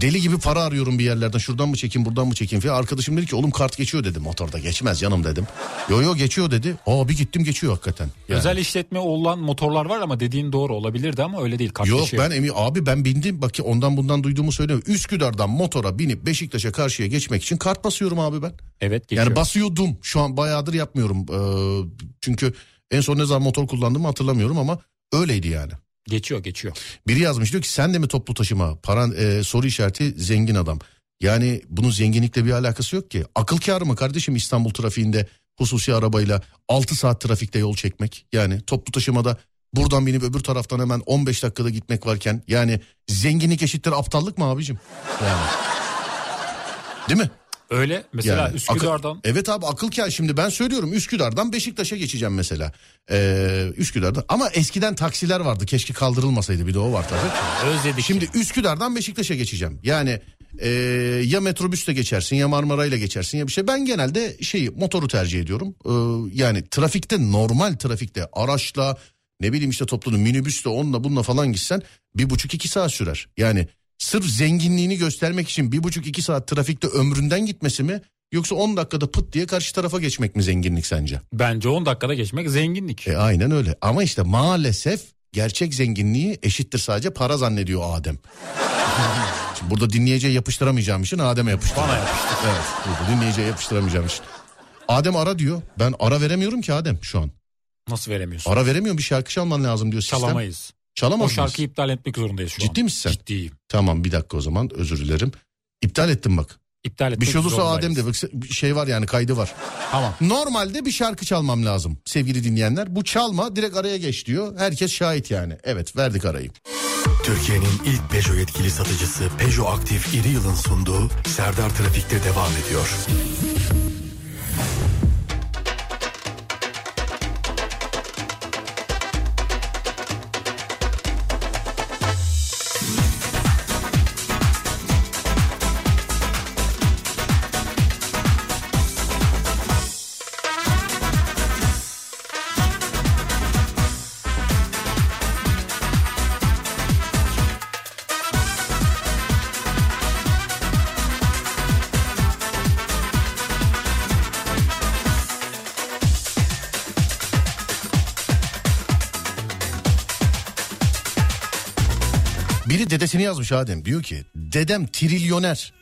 Deli gibi para arıyorum bir yerlerden. Şuradan mı çekeyim buradan mı çekeyim falan. Arkadaşım dedi ki oğlum kart geçiyor dedi. Motorda geçmez canım dedim. Yo yo geçiyor dedi. Aa bir gittim geçiyor hakikaten. Yani. Özel işletme olan motorlar var ama dediğin doğru olabilirdi ama öyle değil. Kart Yok dışı. ben emin abi ben bindim bak ondan bundan duyduğumu söylemiyorum. Üsküdar'dan motora binip Beşiktaş'a karşıya geçmek için kart basıyorum abi ben. Evet geçiyor. Yani basıyordum şu an bayağıdır yapmıyorum. Ee, çünkü en son ne zaman motor kullandığımı hatırlamıyorum ama öyleydi yani. Geçiyor geçiyor. Biri yazmış diyor ki sen de mi toplu taşıma? Paran e, soru işareti zengin adam. Yani bunun zenginlikle bir alakası yok ki. Akıl kârı mı kardeşim İstanbul trafiğinde hususi arabayla 6 saat trafikte yol çekmek? Yani toplu taşımada buradan binip öbür taraftan hemen 15 dakikada gitmek varken yani zenginlik eşittir aptallık mı abicim? Yani. Değil mi? Öyle mesela Yani Üsküdar'dan akıl- evet abi akıl kâr şimdi ben söylüyorum Üsküdar'dan Beşiktaş'a geçeceğim mesela. Ee, Üsküdar'dan ama eskiden taksiler vardı keşke kaldırılmasaydı bir de o var tabii. özledik. Şimdi Üsküdar'dan Beşiktaş'a geçeceğim. Yani e, ya metrobüsle geçersin ya Marmaray'la geçersin ya bir şey. Ben genelde şeyi motoru tercih ediyorum. Ee, yani trafikte normal trafikte araçla ne bileyim işte toplanın minibüsle onunla bununla falan gitsen bir buçuk iki saat sürer. Yani sırf zenginliğini göstermek için bir buçuk iki saat trafikte ömründen gitmesi mi? Yoksa 10 dakikada pıt diye karşı tarafa geçmek mi zenginlik sence? bence 10 dakikada geçmek zenginlik. E aynen öyle ama işte maalesef gerçek zenginliği eşittir sadece para zannediyor Adem. Şimdi burada dinleyiciye yapıştıramayacağım için Adem'e yapıştır. Bana yapıştır. Evet burada dinleyiciye yapıştıramayacağım için. Adem ara diyor. Ben ara veremiyorum ki Adem şu an. Nasıl veremiyorsun? Ara veremiyorum bir şarkı çalman lazım diyor sistem. Çalamayız. Çalamaz O mıyız? şarkıyı iptal etmek zorundayız şu an. Ciddi misin sen? Ciddiyim. Tamam bir dakika o zaman özür dilerim. İptal ettim bak. İptal etmek Bir şey olursa. Adem de bak şey var yani kaydı var. Tamam. Normalde bir şarkı çalmam lazım sevgili dinleyenler. Bu çalma direkt araya geç diyor. Herkes şahit yani. Evet verdik arayı. Türkiye'nin ilk Peugeot yetkili satıcısı Peugeot Aktif İri Yıl'ın sunduğu Serdar Trafik'te devam ediyor. Biri dedesini yazmış Adem. Diyor ki dedem trilyoner.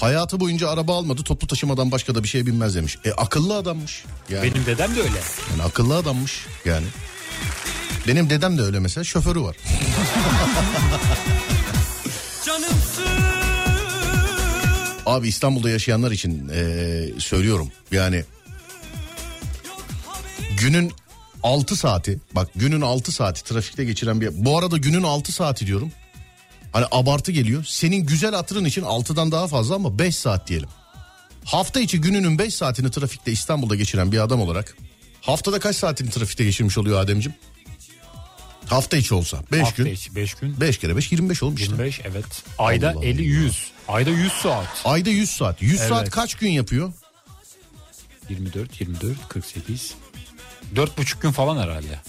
Hayatı boyunca araba almadı toplu taşımadan başka da bir şey bilmez demiş. E akıllı adammış. Yani, Benim dedem de öyle. yani akıllı adammış yani. Benim dedem de öyle mesela şoförü var. Abi İstanbul'da yaşayanlar için eee, söylüyorum yani günün 6 saati bak günün 6 saati trafikte geçiren bir bu arada günün 6 saati diyorum. Hani abartı geliyor. Senin güzel hatırın için 6'dan daha fazla ama 5 saat diyelim. Hafta içi gününün 5 saatini trafikte İstanbul'da geçiren bir adam olarak haftada kaç saatini trafikte geçirmiş oluyor Ademciğim? Hafta içi olsa 5 Hafta gün. içi 5 gün. 5 kere 5 25 olmuş işte. 25 evet. Ayda Allah 50 100. Ayda 100 saat. Ayda 100 saat. 100 saat Evet. kaç gün yapıyor? 24 24 48. 4,5 gün falan herhalde.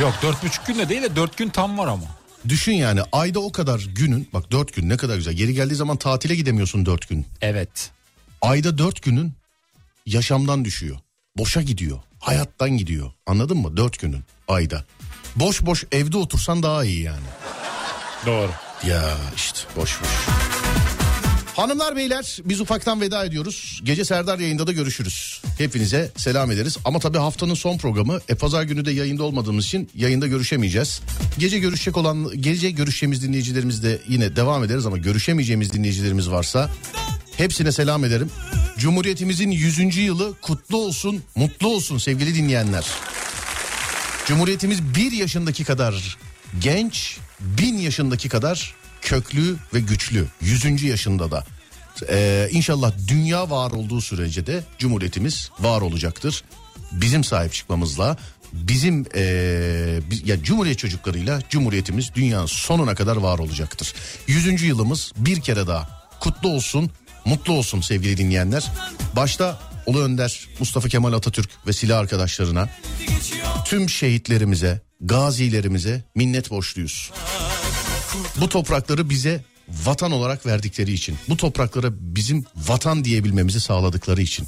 Yok 4,5 gün de değil de 4 gün tam var ama. Düşün yani ayda o kadar günün bak 4 gün ne kadar güzel. Geri geldiği zaman tatile gidemiyorsun 4 gün. Evet. Ayda 4 günün yaşamdan düşüyor. Boşa gidiyor. Hayattan gidiyor. Anladın mı? 4 günün ayda. Boş boş evde otursan daha iyi yani. Doğru. Ya işte boş boş. Hanımlar beyler biz ufaktan veda ediyoruz. Gece Serdar yayında da görüşürüz. Hepinize selam ederiz. Ama tabii haftanın son programı. E pazar günü de yayında olmadığımız için yayında görüşemeyeceğiz. Gece görüşecek olan gece görüşeceğimiz dinleyicilerimiz de yine devam ederiz ama görüşemeyeceğimiz dinleyicilerimiz varsa hepsine selam ederim. Cumhuriyetimizin 100. yılı kutlu olsun, mutlu olsun sevgili dinleyenler. Cumhuriyetimiz bir yaşındaki kadar genç, bin yaşındaki kadar köklü ve güçlü. Yüzüncü yaşında da. Ee, inşallah dünya var olduğu sürece de Cumhuriyetimiz var olacaktır. Bizim sahip çıkmamızla, bizim ee, biz- ya Cumhuriyet çocuklarıyla Cumhuriyetimiz dünyanın sonuna kadar var olacaktır. Yüzüncü yılımız bir kere daha kutlu olsun, mutlu olsun sevgili dinleyenler. Başta Ulu Önder, Mustafa Kemal Atatürk ve silah arkadaşlarına tüm şehitlerimize, gazilerimize minnet borçluyuz. Bu toprakları bize vatan olarak verdikleri için, bu topraklara bizim vatan diyebilmemizi sağladıkları için.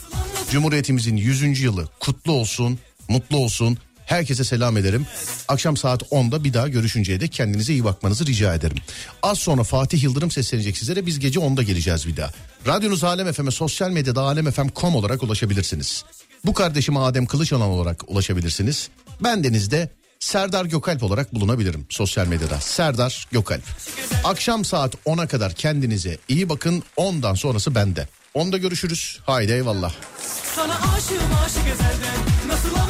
Cumhuriyetimizin 100. yılı kutlu olsun, mutlu olsun. Herkese selam ederim. Akşam saat 10'da bir daha görüşünceye dek kendinize iyi bakmanızı rica ederim. Az sonra Fatih Yıldırım seslenecek sizlere. Biz gece 10'da geleceğiz bir daha. Radyonuz Alem FM'e sosyal medyada alemfm.com olarak ulaşabilirsiniz. Bu kardeşime Adem Kılıçalan olarak ulaşabilirsiniz. Ben denizde Serdar Gökalp olarak bulunabilirim sosyal medyada. Serdar Gökalp. Akşam saat 10'a kadar kendinize iyi bakın. 10'dan sonrası bende. 10'da görüşürüz. Haydi eyvallah. Sana aşığım aşık ezelden Nasıl